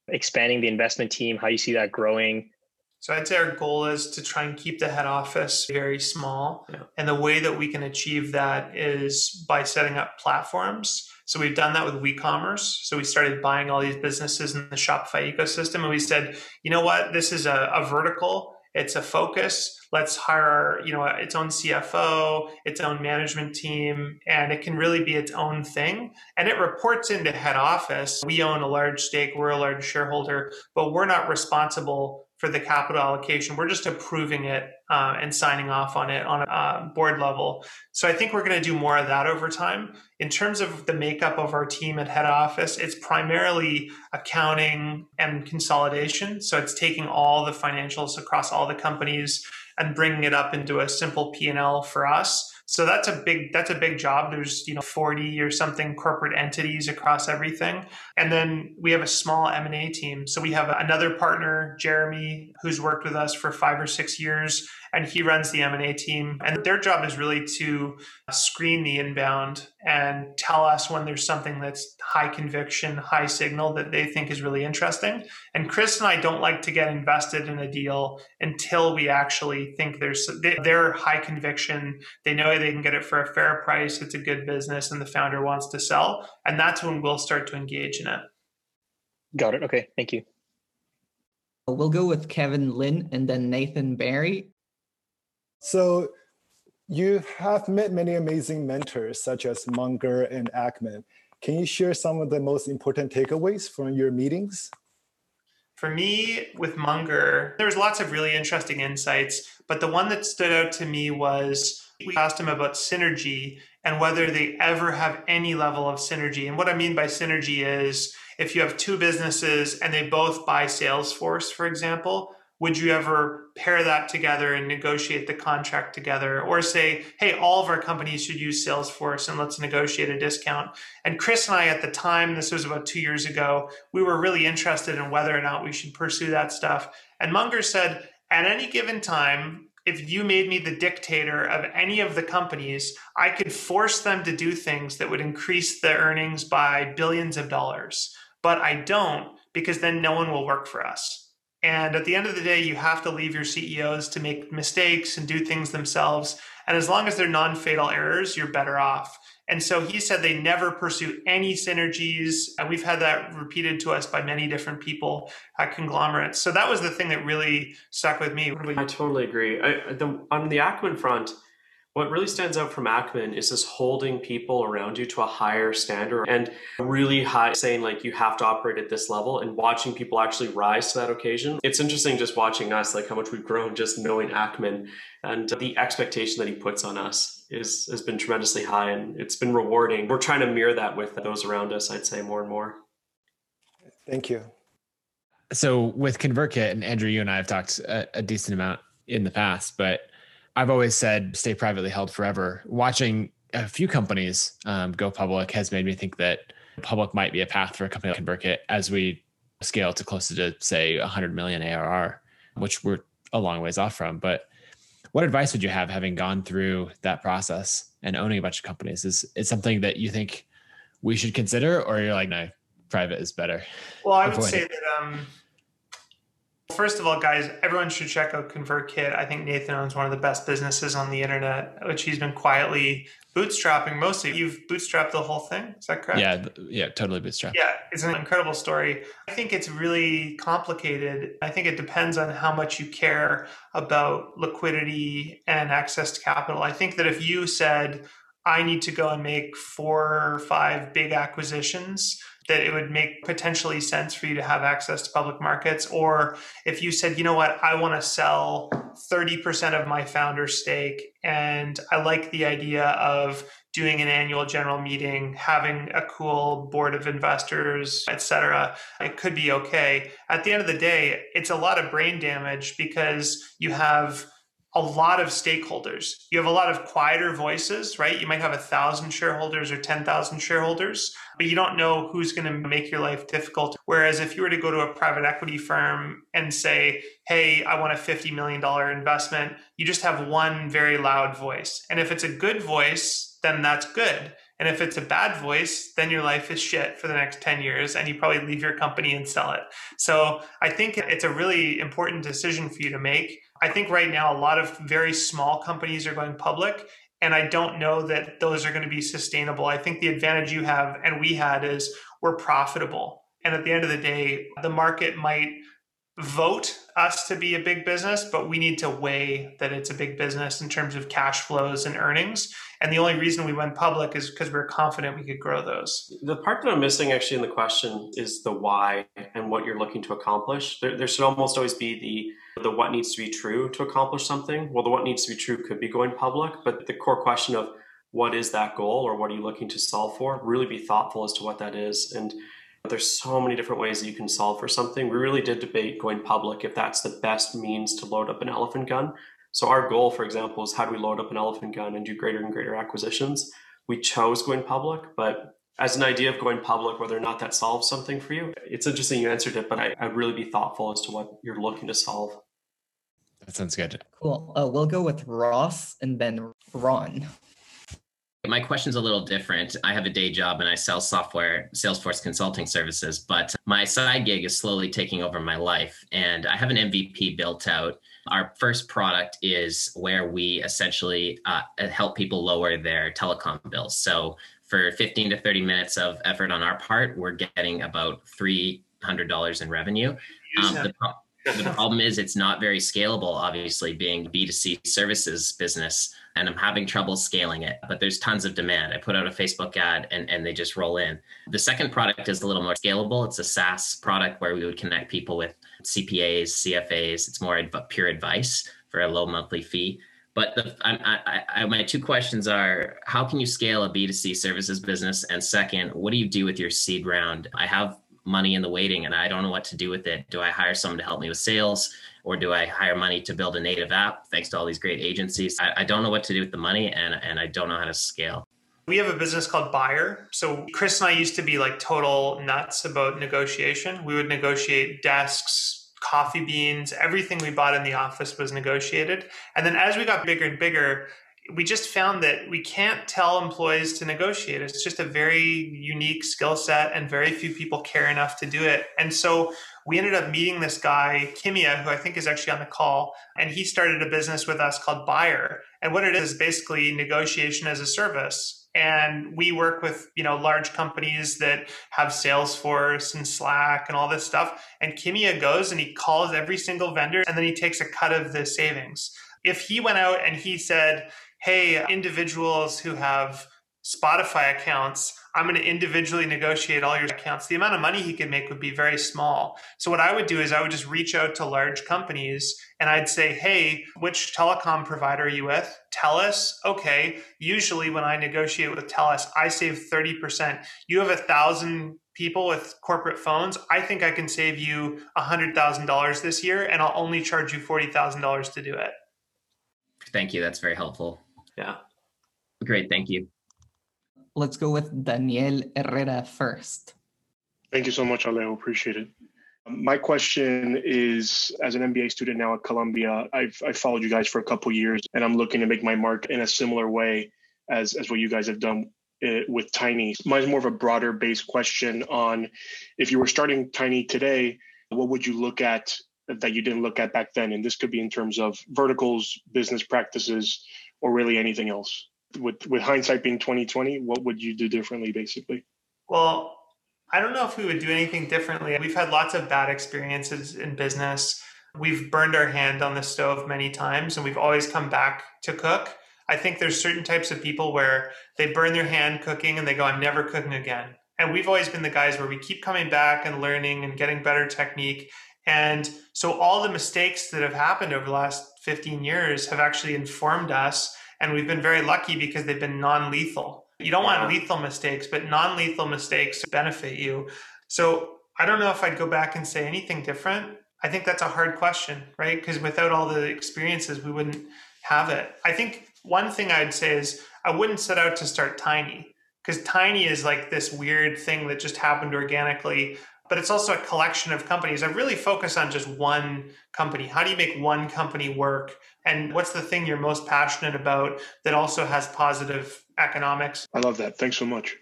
expanding the investment team, how you see that growing. So I'd say our goal is to try and keep the head office very small. Yeah. And the way that we can achieve that is by setting up platforms so we've done that with WeCommerce. So we started buying all these businesses in the Shopify ecosystem, and we said, you know what, this is a, a vertical. It's a focus. Let's hire, our, you know, its own CFO, its own management team, and it can really be its own thing. And it reports into head office. We own a large stake. We're a large shareholder, but we're not responsible for the capital allocation. We're just approving it uh, and signing off on it on a uh, board level. So I think we're going to do more of that over time. In terms of the makeup of our team at head office, it's primarily accounting and consolidation. So it's taking all the financials across all the companies and bringing it up into a simple P&L for us so that's a big that's a big job. There's you know 40 or something corporate entities across everything, and then we have a small M and A team. So we have another partner, Jeremy, who's worked with us for five or six years and he runs the M&A team. And their job is really to screen the inbound and tell us when there's something that's high conviction, high signal that they think is really interesting. And Chris and I don't like to get invested in a deal until we actually think there's they're high conviction. They know they can get it for a fair price. It's a good business and the founder wants to sell. And that's when we'll start to engage in it. Got it. Okay. Thank you. We'll go with Kevin Lin and then Nathan Barry. So you have met many amazing mentors such as Munger and Ackman. Can you share some of the most important takeaways from your meetings? For me, with Munger, there was lots of really interesting insights, but the one that stood out to me was we asked him about synergy and whether they ever have any level of synergy. And what I mean by synergy is if you have two businesses and they both buy Salesforce, for example, would you ever pair that together and negotiate the contract together or say hey all of our companies should use salesforce and let's negotiate a discount and chris and i at the time this was about two years ago we were really interested in whether or not we should pursue that stuff and munger said at any given time if you made me the dictator of any of the companies, I could force them to do things that would increase the earnings by billions of dollars. But I don't because then no one will work for us. And at the end of the day, you have to leave your CEOs to make mistakes and do things themselves. And as long as they're non fatal errors, you're better off. And so he said they never pursue any synergies. And we've had that repeated to us by many different people at conglomerates. So that was the thing that really stuck with me. I totally agree. I, the, on the Ackman front, What really stands out from Ackman is this holding people around you to a higher standard and really high, saying like you have to operate at this level and watching people actually rise to that occasion. It's interesting just watching us, like how much we've grown just knowing Ackman and the expectation that he puts on us is has been tremendously high and it's been rewarding. We're trying to mirror that with those around us, I'd say more and more. Thank you. So with ConvertKit and Andrew, you and I have talked a, a decent amount in the past, but I've always said stay privately held forever. Watching a few companies um, go public has made me think that public might be a path for a company like ConvertKit as we scale to closer to say 100 million ARR, which we're a long ways off from. But what advice would you have having gone through that process and owning a bunch of companies? Is it something that you think we should consider, or you're like, no, private is better? Well, I would say it. that um, First of all, guys, everyone should check out ConvertKit. I think Nathan owns one of the best businesses on the internet, which he's been quietly bootstrapping mostly. You've bootstrapped the whole thing, is that correct? Yeah, yeah, totally bootstrapped. Yeah, it's an incredible story. I think it's really complicated. I think it depends on how much you care about liquidity and access to capital. I think that if you said, I need to go and make four or five big acquisitions, that it would make potentially sense for you to have access to public markets. Or if you said, you know what, I want to sell 30% of my founder stake and I like the idea of doing an annual general meeting, having a cool board of investors, etc. It could be okay. At the end of the day, it's a lot of brain damage because you have a lot of stakeholders. You have a lot of quieter voices, right? You might have a thousand shareholders or 10,000 shareholders, but you don't know who's going to make your life difficult. Whereas if you were to go to a private equity firm and say, Hey, I want a $50 million investment, you just have one very loud voice. And if it's a good voice, then that's good. And if it's a bad voice, then your life is shit for the next 10 years and you probably leave your company and sell it. So I think it's a really important decision for you to make. I think right now a lot of very small companies are going public and I don't know that those are going to be sustainable. I think the advantage you have and we had is we're profitable. And at the end of the day, the market might vote us to be a big business, but we need to weigh that it's a big business in terms of cash flows and earnings. And the only reason we went public is because we are confident we could grow those. The part that I'm missing actually in the question is the why and what you're looking to accomplish. There, there should almost always be the the what needs to be true to accomplish something. Well, the what needs to be true could be going public, but the core question of what is that goal or what are you looking to solve for? Really be thoughtful as to what that is. And there's so many different ways that you can solve for something. We really did debate going public if that's the best means to load up an elephant gun. So our goal, for example, is how do we load up an elephant gun and do greater and greater acquisitions? We chose going public, but as an idea of going public, whether or not that solves something for you, it's interesting you answered it, but I, I'd really be thoughtful as to what you're looking to solve. That sounds good. Cool. Uh, we'll go with Ross and then Ron. My question's a little different. I have a day job and I sell software, Salesforce consulting services, but my side gig is slowly taking over my life. And I have an MVP built out. Our first product is where we essentially uh, help people lower their telecom bills. So for 15 to 30 minutes of effort on our part, we're getting about $300 in revenue. Um, the, the problem is it's not very scalable, obviously, being B2C services business and I'm having trouble scaling it, but there's tons of demand. I put out a Facebook ad and, and they just roll in. The second product is a little more scalable. It's a SaaS product where we would connect people with CPAs, CFAs. It's more adv- pure advice for a low monthly fee. But the, I, I, I, my two questions are how can you scale a B2C services business? And second, what do you do with your seed round? I have money in the waiting and I don't know what to do with it. Do I hire someone to help me with sales? or do I hire money to build a native app thanks to all these great agencies? I, I don't know what to do with the money and, and I don't know how to scale. We have a business called Buyer. So Chris and I used to be like total nuts about negotiation. We would negotiate desks, coffee beans, everything we bought in the office was negotiated. And then as we got bigger and bigger, we just found that we can't tell employees to negotiate. It's just a very unique skill set, and very few people care enough to do it. And so we ended up meeting this guy, Kimia, who I think is actually on the call, and he started a business with us called Buyer. And what it is, basically negotiation as a service. And we work with, you know, large companies that have Salesforce and Slack and all this stuff. And Kimia goes and he calls every single vendor and then he takes a cut of the savings. If he went out and he said, hey, individuals who have Spotify accounts, I'm going to individually negotiate all your accounts. The amount of money he could make would be very small. So, what I would do is I would just reach out to large companies and I'd say, hey, which telecom provider are you with? TELUS. Okay. Usually, when I negotiate with TELUS, I save 30%. You have a thousand people with corporate phones. I think I can save you $100,000 this year and I'll only charge you $40,000 to do it. Thank you. That's very helpful. Yeah. Great. Thank you let's go with Daniel Herrera first. Thank you so much, Alejo. Appreciate it. My question is as an MBA student now at Columbia, I've, I've followed you guys for a couple years and I'm looking to make my mark in a similar way as, as what you guys have done uh, with Tiny. Mine's more of a broader based question on if you were starting Tiny today, what would you look at that you didn't look at back then? And this could be in terms of verticals, business practices, or really anything else with with hindsight being 2020 what would you do differently basically? Well i don't know if we would do anything differently. We've had lots of bad experiences in business. We've burned our hand on the stove many times and we've always come back to cook. I think there's certain types of people where they burn their hand cooking and they go i'm never cooking again. And we've always been the guys where we keep coming back and learning and getting better technique. And so all the mistakes that have happened over the last 15 years have actually informed us and we've been very lucky because they've been non lethal. You don't want lethal mistakes, but non lethal mistakes to benefit you. So I don't know if I'd go back and say anything different. I think that's a hard question, right? Because without all the experiences, we wouldn't have it. I think one thing I'd say is I wouldn't set out to start tiny because tiny is like this weird thing that just happened organically but it's also a collection of companies. I really focus on just one company. How do you make one company work? And what's the thing you're most passionate about that also has positive economics? I love that. Thanks so much.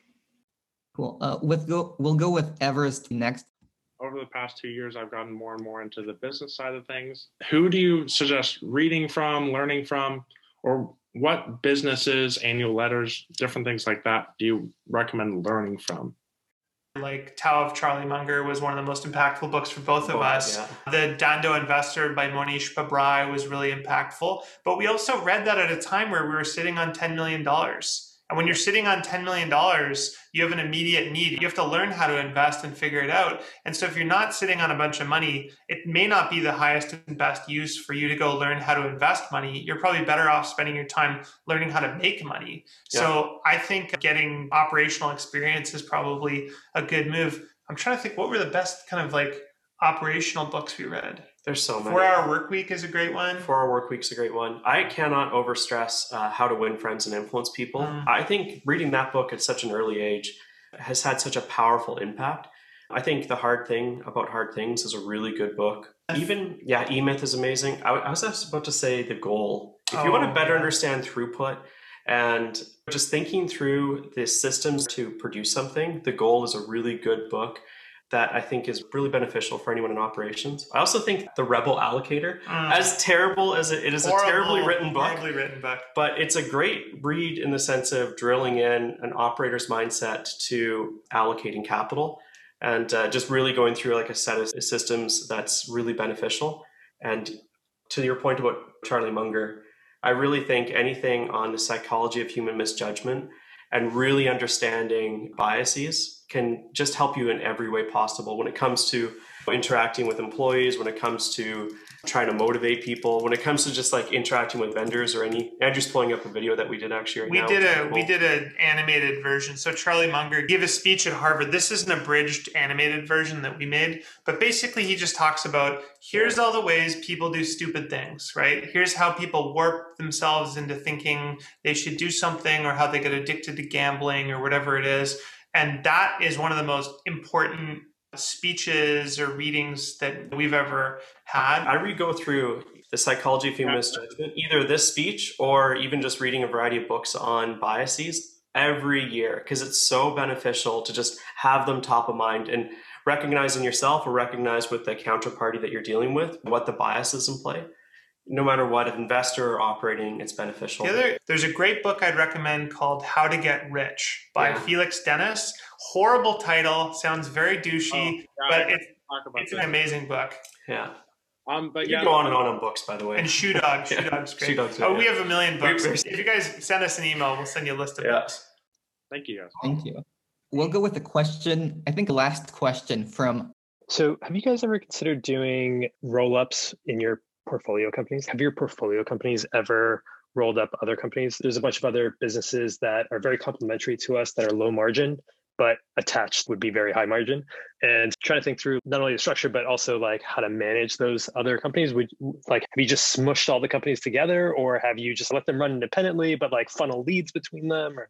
Cool. Uh, with go, we'll go with Everest next. Over the past two years, I've gotten more and more into the business side of things. Who do you suggest reading from, learning from, or what businesses, annual letters, different things like that do you recommend learning from? Like Tao of Charlie Munger was one of the most impactful books for both of oh, us. Yeah. The Dhandho Investor by Mohnish Pabrai was really impactful. But we also read that at a time where we were sitting on $10 million. And when you're sitting on $10 million, you have an immediate need. You have to learn how to invest and figure it out. And so if you're not sitting on a bunch of money, it may not be the highest and best use for you to go learn how to invest money. You're probably better off spending your time learning how to make money. Yeah. So I think getting operational experience is probably a good move. I'm trying to think what were the best kind of like operational books we read. There's so many. Four Hour Work Week is a great one. Four Hour Work Week is a great one. I cannot overstress uh, how to win friends and influence people. Mm. I think reading that book at such an early age has had such a powerful impact. I think The Hard Thing About Hard Things is a really good book. Even, yeah, E Myth is amazing. I, I, was about to say The Goal. If you oh, want to better yeah. understand throughput and just thinking through the systems to produce something, The Goal is a really good book that I think is really beneficial for anyone in operations. I also think The Rebel Allocator, mm. as terrible as it, it is Horrible, a terribly written book, horribly written book, but it's a great read in the sense of drilling in an operator's mindset to allocating capital and uh, just really going through like a set of systems that's really beneficial. And to your point about Charlie Munger, I really think anything on the psychology of human misjudgment and really understanding biases can just help you in every way possible when it comes to interacting with employees, when it comes to trying to motivate people, when it comes to just like interacting with vendors or any. Andrew's pulling up a video that we did actually right we now. Did a, cool. We did an animated version. So Charlie Munger gave a speech at Harvard. This is an abridged animated version that we made, but basically he just talks about here's all the ways people do stupid things, right? Here's how people warp themselves into thinking they should do something or how they get addicted to gambling or whatever it is and that is one of the most important speeches or readings that we've ever had. I re go through the psychology of human misjudgment, either this speech or even just reading a variety of books on biases every year because it's so beneficial to just have them top of mind and recognize in yourself or recognize with the counterparty that you're dealing with what the biases in play no matter what, an investor or operating, it's beneficial. The other, there's a great book I'd recommend called How to Get Rich by yeah. Felix Dennis. Horrible title, sounds very douchey, oh, but it's, it's an amazing book. Yeah. Um, but you yeah, go on and on on books, by the way. And Shoe Dog. Shoe *laughs* Yeah. Dog's great. Shoe Dog's oh, good, we have a million We- books. we- if you guys send us an email, we'll send you a list of books. Thank you guys. Thank you. We'll go with a question. I think last question from So, have you guys ever considered doing roll ups in your portfolio companies? Have your portfolio companies ever rolled up other companies? There's a bunch of other businesses that are very complementary to us that are low margin, but attached would be very high margin. And trying to think through not only the structure, but also like how to manage those other companies. Would like, have you just smushed all the companies together or have you just let them run independently, but like funnel leads between them? Or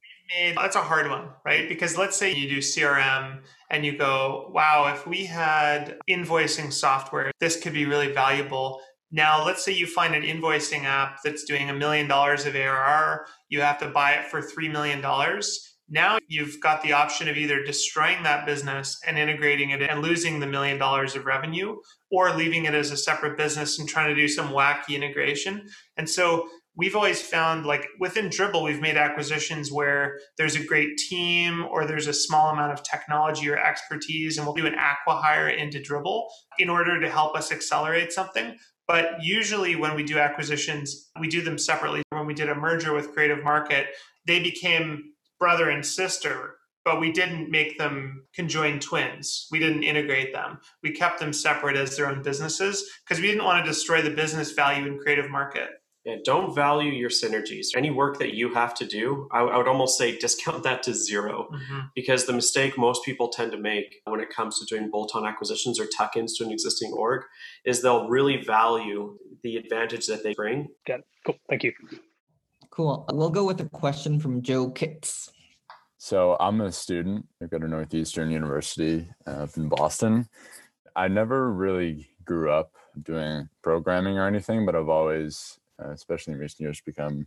that's a hard one right because let's say you do crm and you go wow if we had invoicing software this could be really valuable now let's say you find an invoicing app that's doing a million dollars of arr you have to buy it for three million dollars now you've got the option of either destroying that business and integrating it and losing the million dollars of revenue or leaving it as a separate business and trying to do some wacky integration. And so we've always found like within Dribbble we've made acquisitions where there's a great team or there's a small amount of technology or expertise and we'll do an acqui-hire into Dribbble in order to help us accelerate something. But usually when we do acquisitions we do them separately. When we did a merger with creative market they became brother and sister but we didn't make them conjoined twins. We didn't integrate them. We kept them separate as their own businesses because we didn't want to destroy the business value in creative market. Yeah, don't value your synergies. Any work that you have to do, I, I would almost say discount that to 0 Mhm. because the mistake most people tend to make when it comes to doing bolt on acquisitions or tuck ins to an existing org is they'll really value the advantage that they bring. Got it. Cool. Thank you. Cool. We'll go with a question from Joe Kitts. So I'm a student. I go to Northeastern University uh, up in Boston. I never really grew up doing programming or anything, but I've always, uh, especially in recent years, become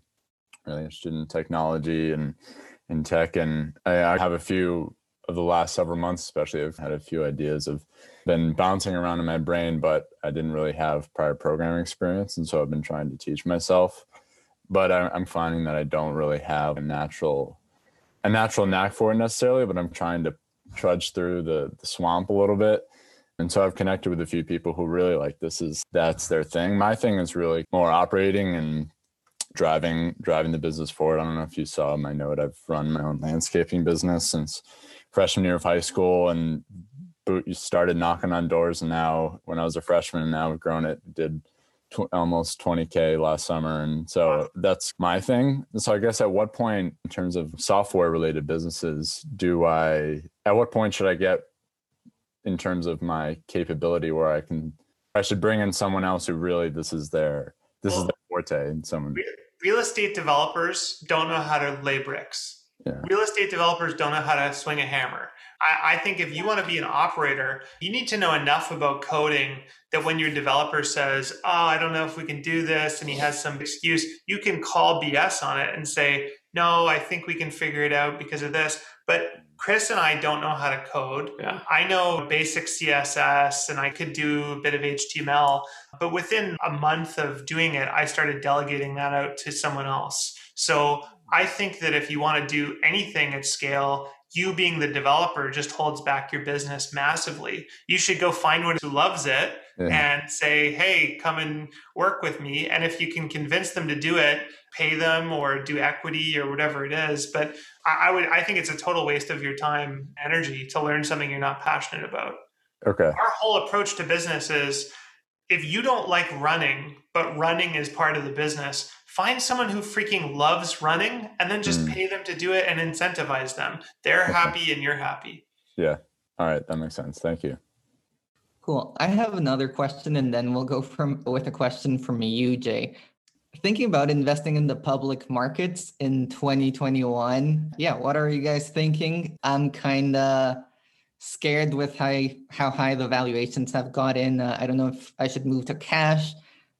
really interested in technology and in tech. And I, I have a few of the last several months, especially, I've had a few ideas of been bouncing around in my brain, but I didn't really have prior programming experience, and so I've been trying to teach myself. But I'm finding that I don't really have a natural a natural knack for it necessarily, but I'm trying to trudge through the, the swamp a little bit. And so I've connected with a few people who really like this is that's their thing. My thing is really more operating and driving driving the business forward. I don't know if you saw my note. I've run my own landscaping business since freshman year of high school and boot you started knocking on doors and now when I was a freshman and now we've grown it did tw- almost 20k last summer and so that's my thing so i guess at what point in terms of software related businesses do i at what point should i get in terms of my capability where i can i should bring in someone else who really this is their this is their forte and someone Real estate developers don't know how to lay bricks. Yeah. Real estate developers don't know how to swing a hammer. I, I think if you want to be an operator, you need to know enough about coding that when your developer says, Oh, I don't know if we can do this, and he has some excuse, you can call BS on it and say, No, I think we can figure it out because of this. But Chris and I don't know how to code. Yeah. I know basic CSS and I could do a bit of HTML, but within a month of doing it, I started delegating that out to someone else. So I think that if you want to do anything at scale, you being the developer just holds back your business massively. You should go find one who loves it Yeah. and say, hey, come and work with me. And if you can convince them to do it, pay them or do equity or whatever it is. But I, I would I think it's a total waste of your time, energy to learn something you're not passionate about. okay Our whole approach to business is if you don't like running, but running is part of the business, find someone who freaking loves running and then just Mm. pay them to do it and incentivize them. They're happy and you're happy. yeah all right that makes sense thank you Cool. I have another question and then we'll go from with a question from you, Jay. Thinking about investing in the public markets in 2021. Yeah, what are you guys thinking? I'm kind of scared with how how high the valuations have gotten. Uh, I don't know if I should move to cash.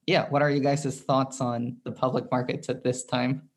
Yeah, what are you guys' thoughts on the public markets at this time?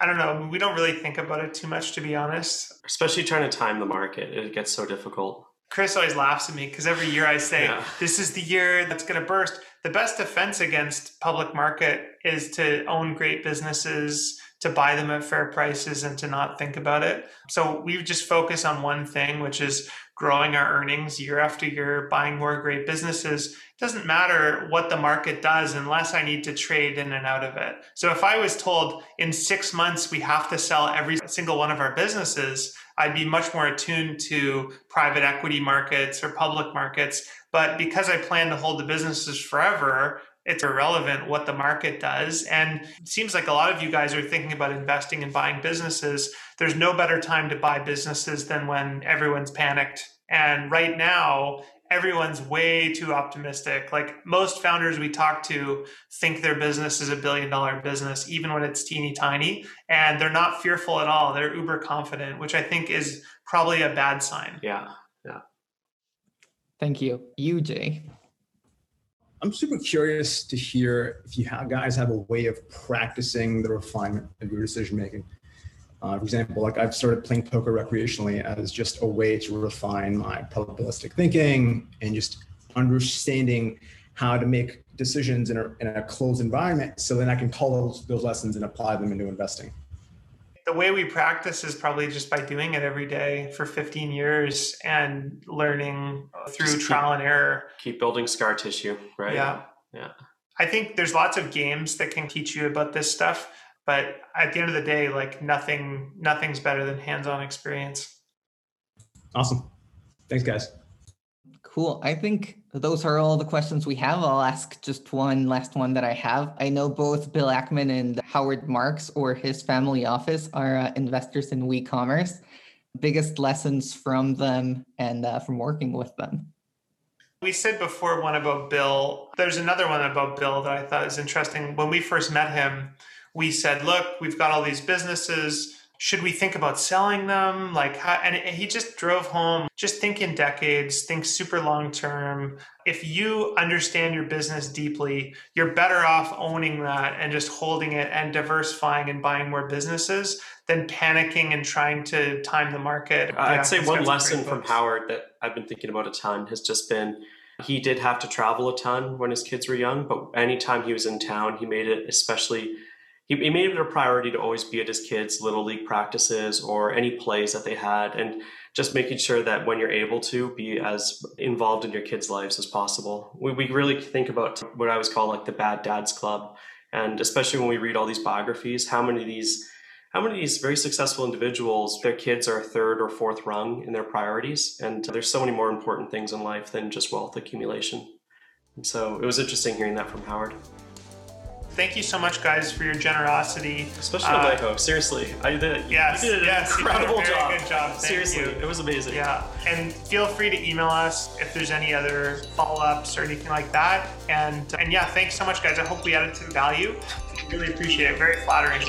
I don't know. We don't really think about it too much, to be honest. Especially trying to time the market, it gets so difficult. Chris always laughs at me because every year I say, Yeah. this is the year that's going to burst. The best defense against public market is to own great businesses, to buy them at fair prices, and to not think about it. So we just focus on one thing, which is growing our earnings year after year, buying more great businesses. It doesn't matter what the market does unless I need to trade in and out of it. So if I was told in six months we have to sell every single one of our businesses, I'd be much more attuned to private equity markets or public markets. But because I plan to hold the businesses forever, it's irrelevant what the market does. And it seems like a lot of you guys are thinking about investing and buying businesses. There's no better time to buy businesses than when everyone's panicked. And right now, everyone's way too optimistic. Like most founders we talk to think their business is a billion dollar business, even when it's teeny tiny. And they're not fearful at all. They're uber confident, which I think is probably a bad sign. Yeah. Yeah. Thank you. You, Jay. I'm super curious to hear if you have, guys have a way of practicing the refinement of your decision making. Uh, for example, like I've started playing poker recreationally as just a way to refine my probabilistic thinking and just understanding how to make decisions in a, in a closed environment so then I can call those, those lessons and apply them into investing the way we practice is probably just by doing it every day for 15 years and learning through keep, trial and error. Keep building scar tissue, right? Yeah. Yeah. I think there's lots of games that can teach you about this stuff, but at the end of the day, like nothing nothing's better than hands-on experience. Awesome. Thanks guys. Cool. I think those are all the questions we have. I'll ask just one last one that I have. I know both Bill Ackman and Howard Marks or his family office are uh, investors in WeCommerce. Biggest lessons from them and uh, from working with them. We said before one about Bill. There's another one about Bill that I thought was interesting. When we first met him, we said, look, we've got all these businesses should we think about selling them? Like how, and he just drove home just think in decades think super long term if you understand your business deeply you're better off owning that and just holding it and diversifying and buying more businesses than panicking and trying to time the market. I'd say one lesson from howard that i've been thinking about a ton has just been he did have to travel a ton when his kids were young but anytime he was in town he made it especially he, he made it a priority to always be at his kids' little league practices or any plays that they had, and just making sure that when you're able to be as involved in your kids' lives as possible. We, we really think about what I always call like the bad dads club, and especially when we read all these biographies, how many of these how many of these very successful individuals their kids are third or fourth rung in their priorities and there's so many more important things in life than just wealth accumulation and so it was interesting hearing that from howard thank you so much, guys, for your generosity. Especially uh, Alejo. Seriously, I did. Yes, you did an yes, incredible you did job. Good job. Thank Seriously, you. it was amazing. Yeah, and feel free to email us if there's any other follow-ups or anything like that. And and yeah, thanks so much, guys. I hope we added some value. Really appreciate it. Very flattering.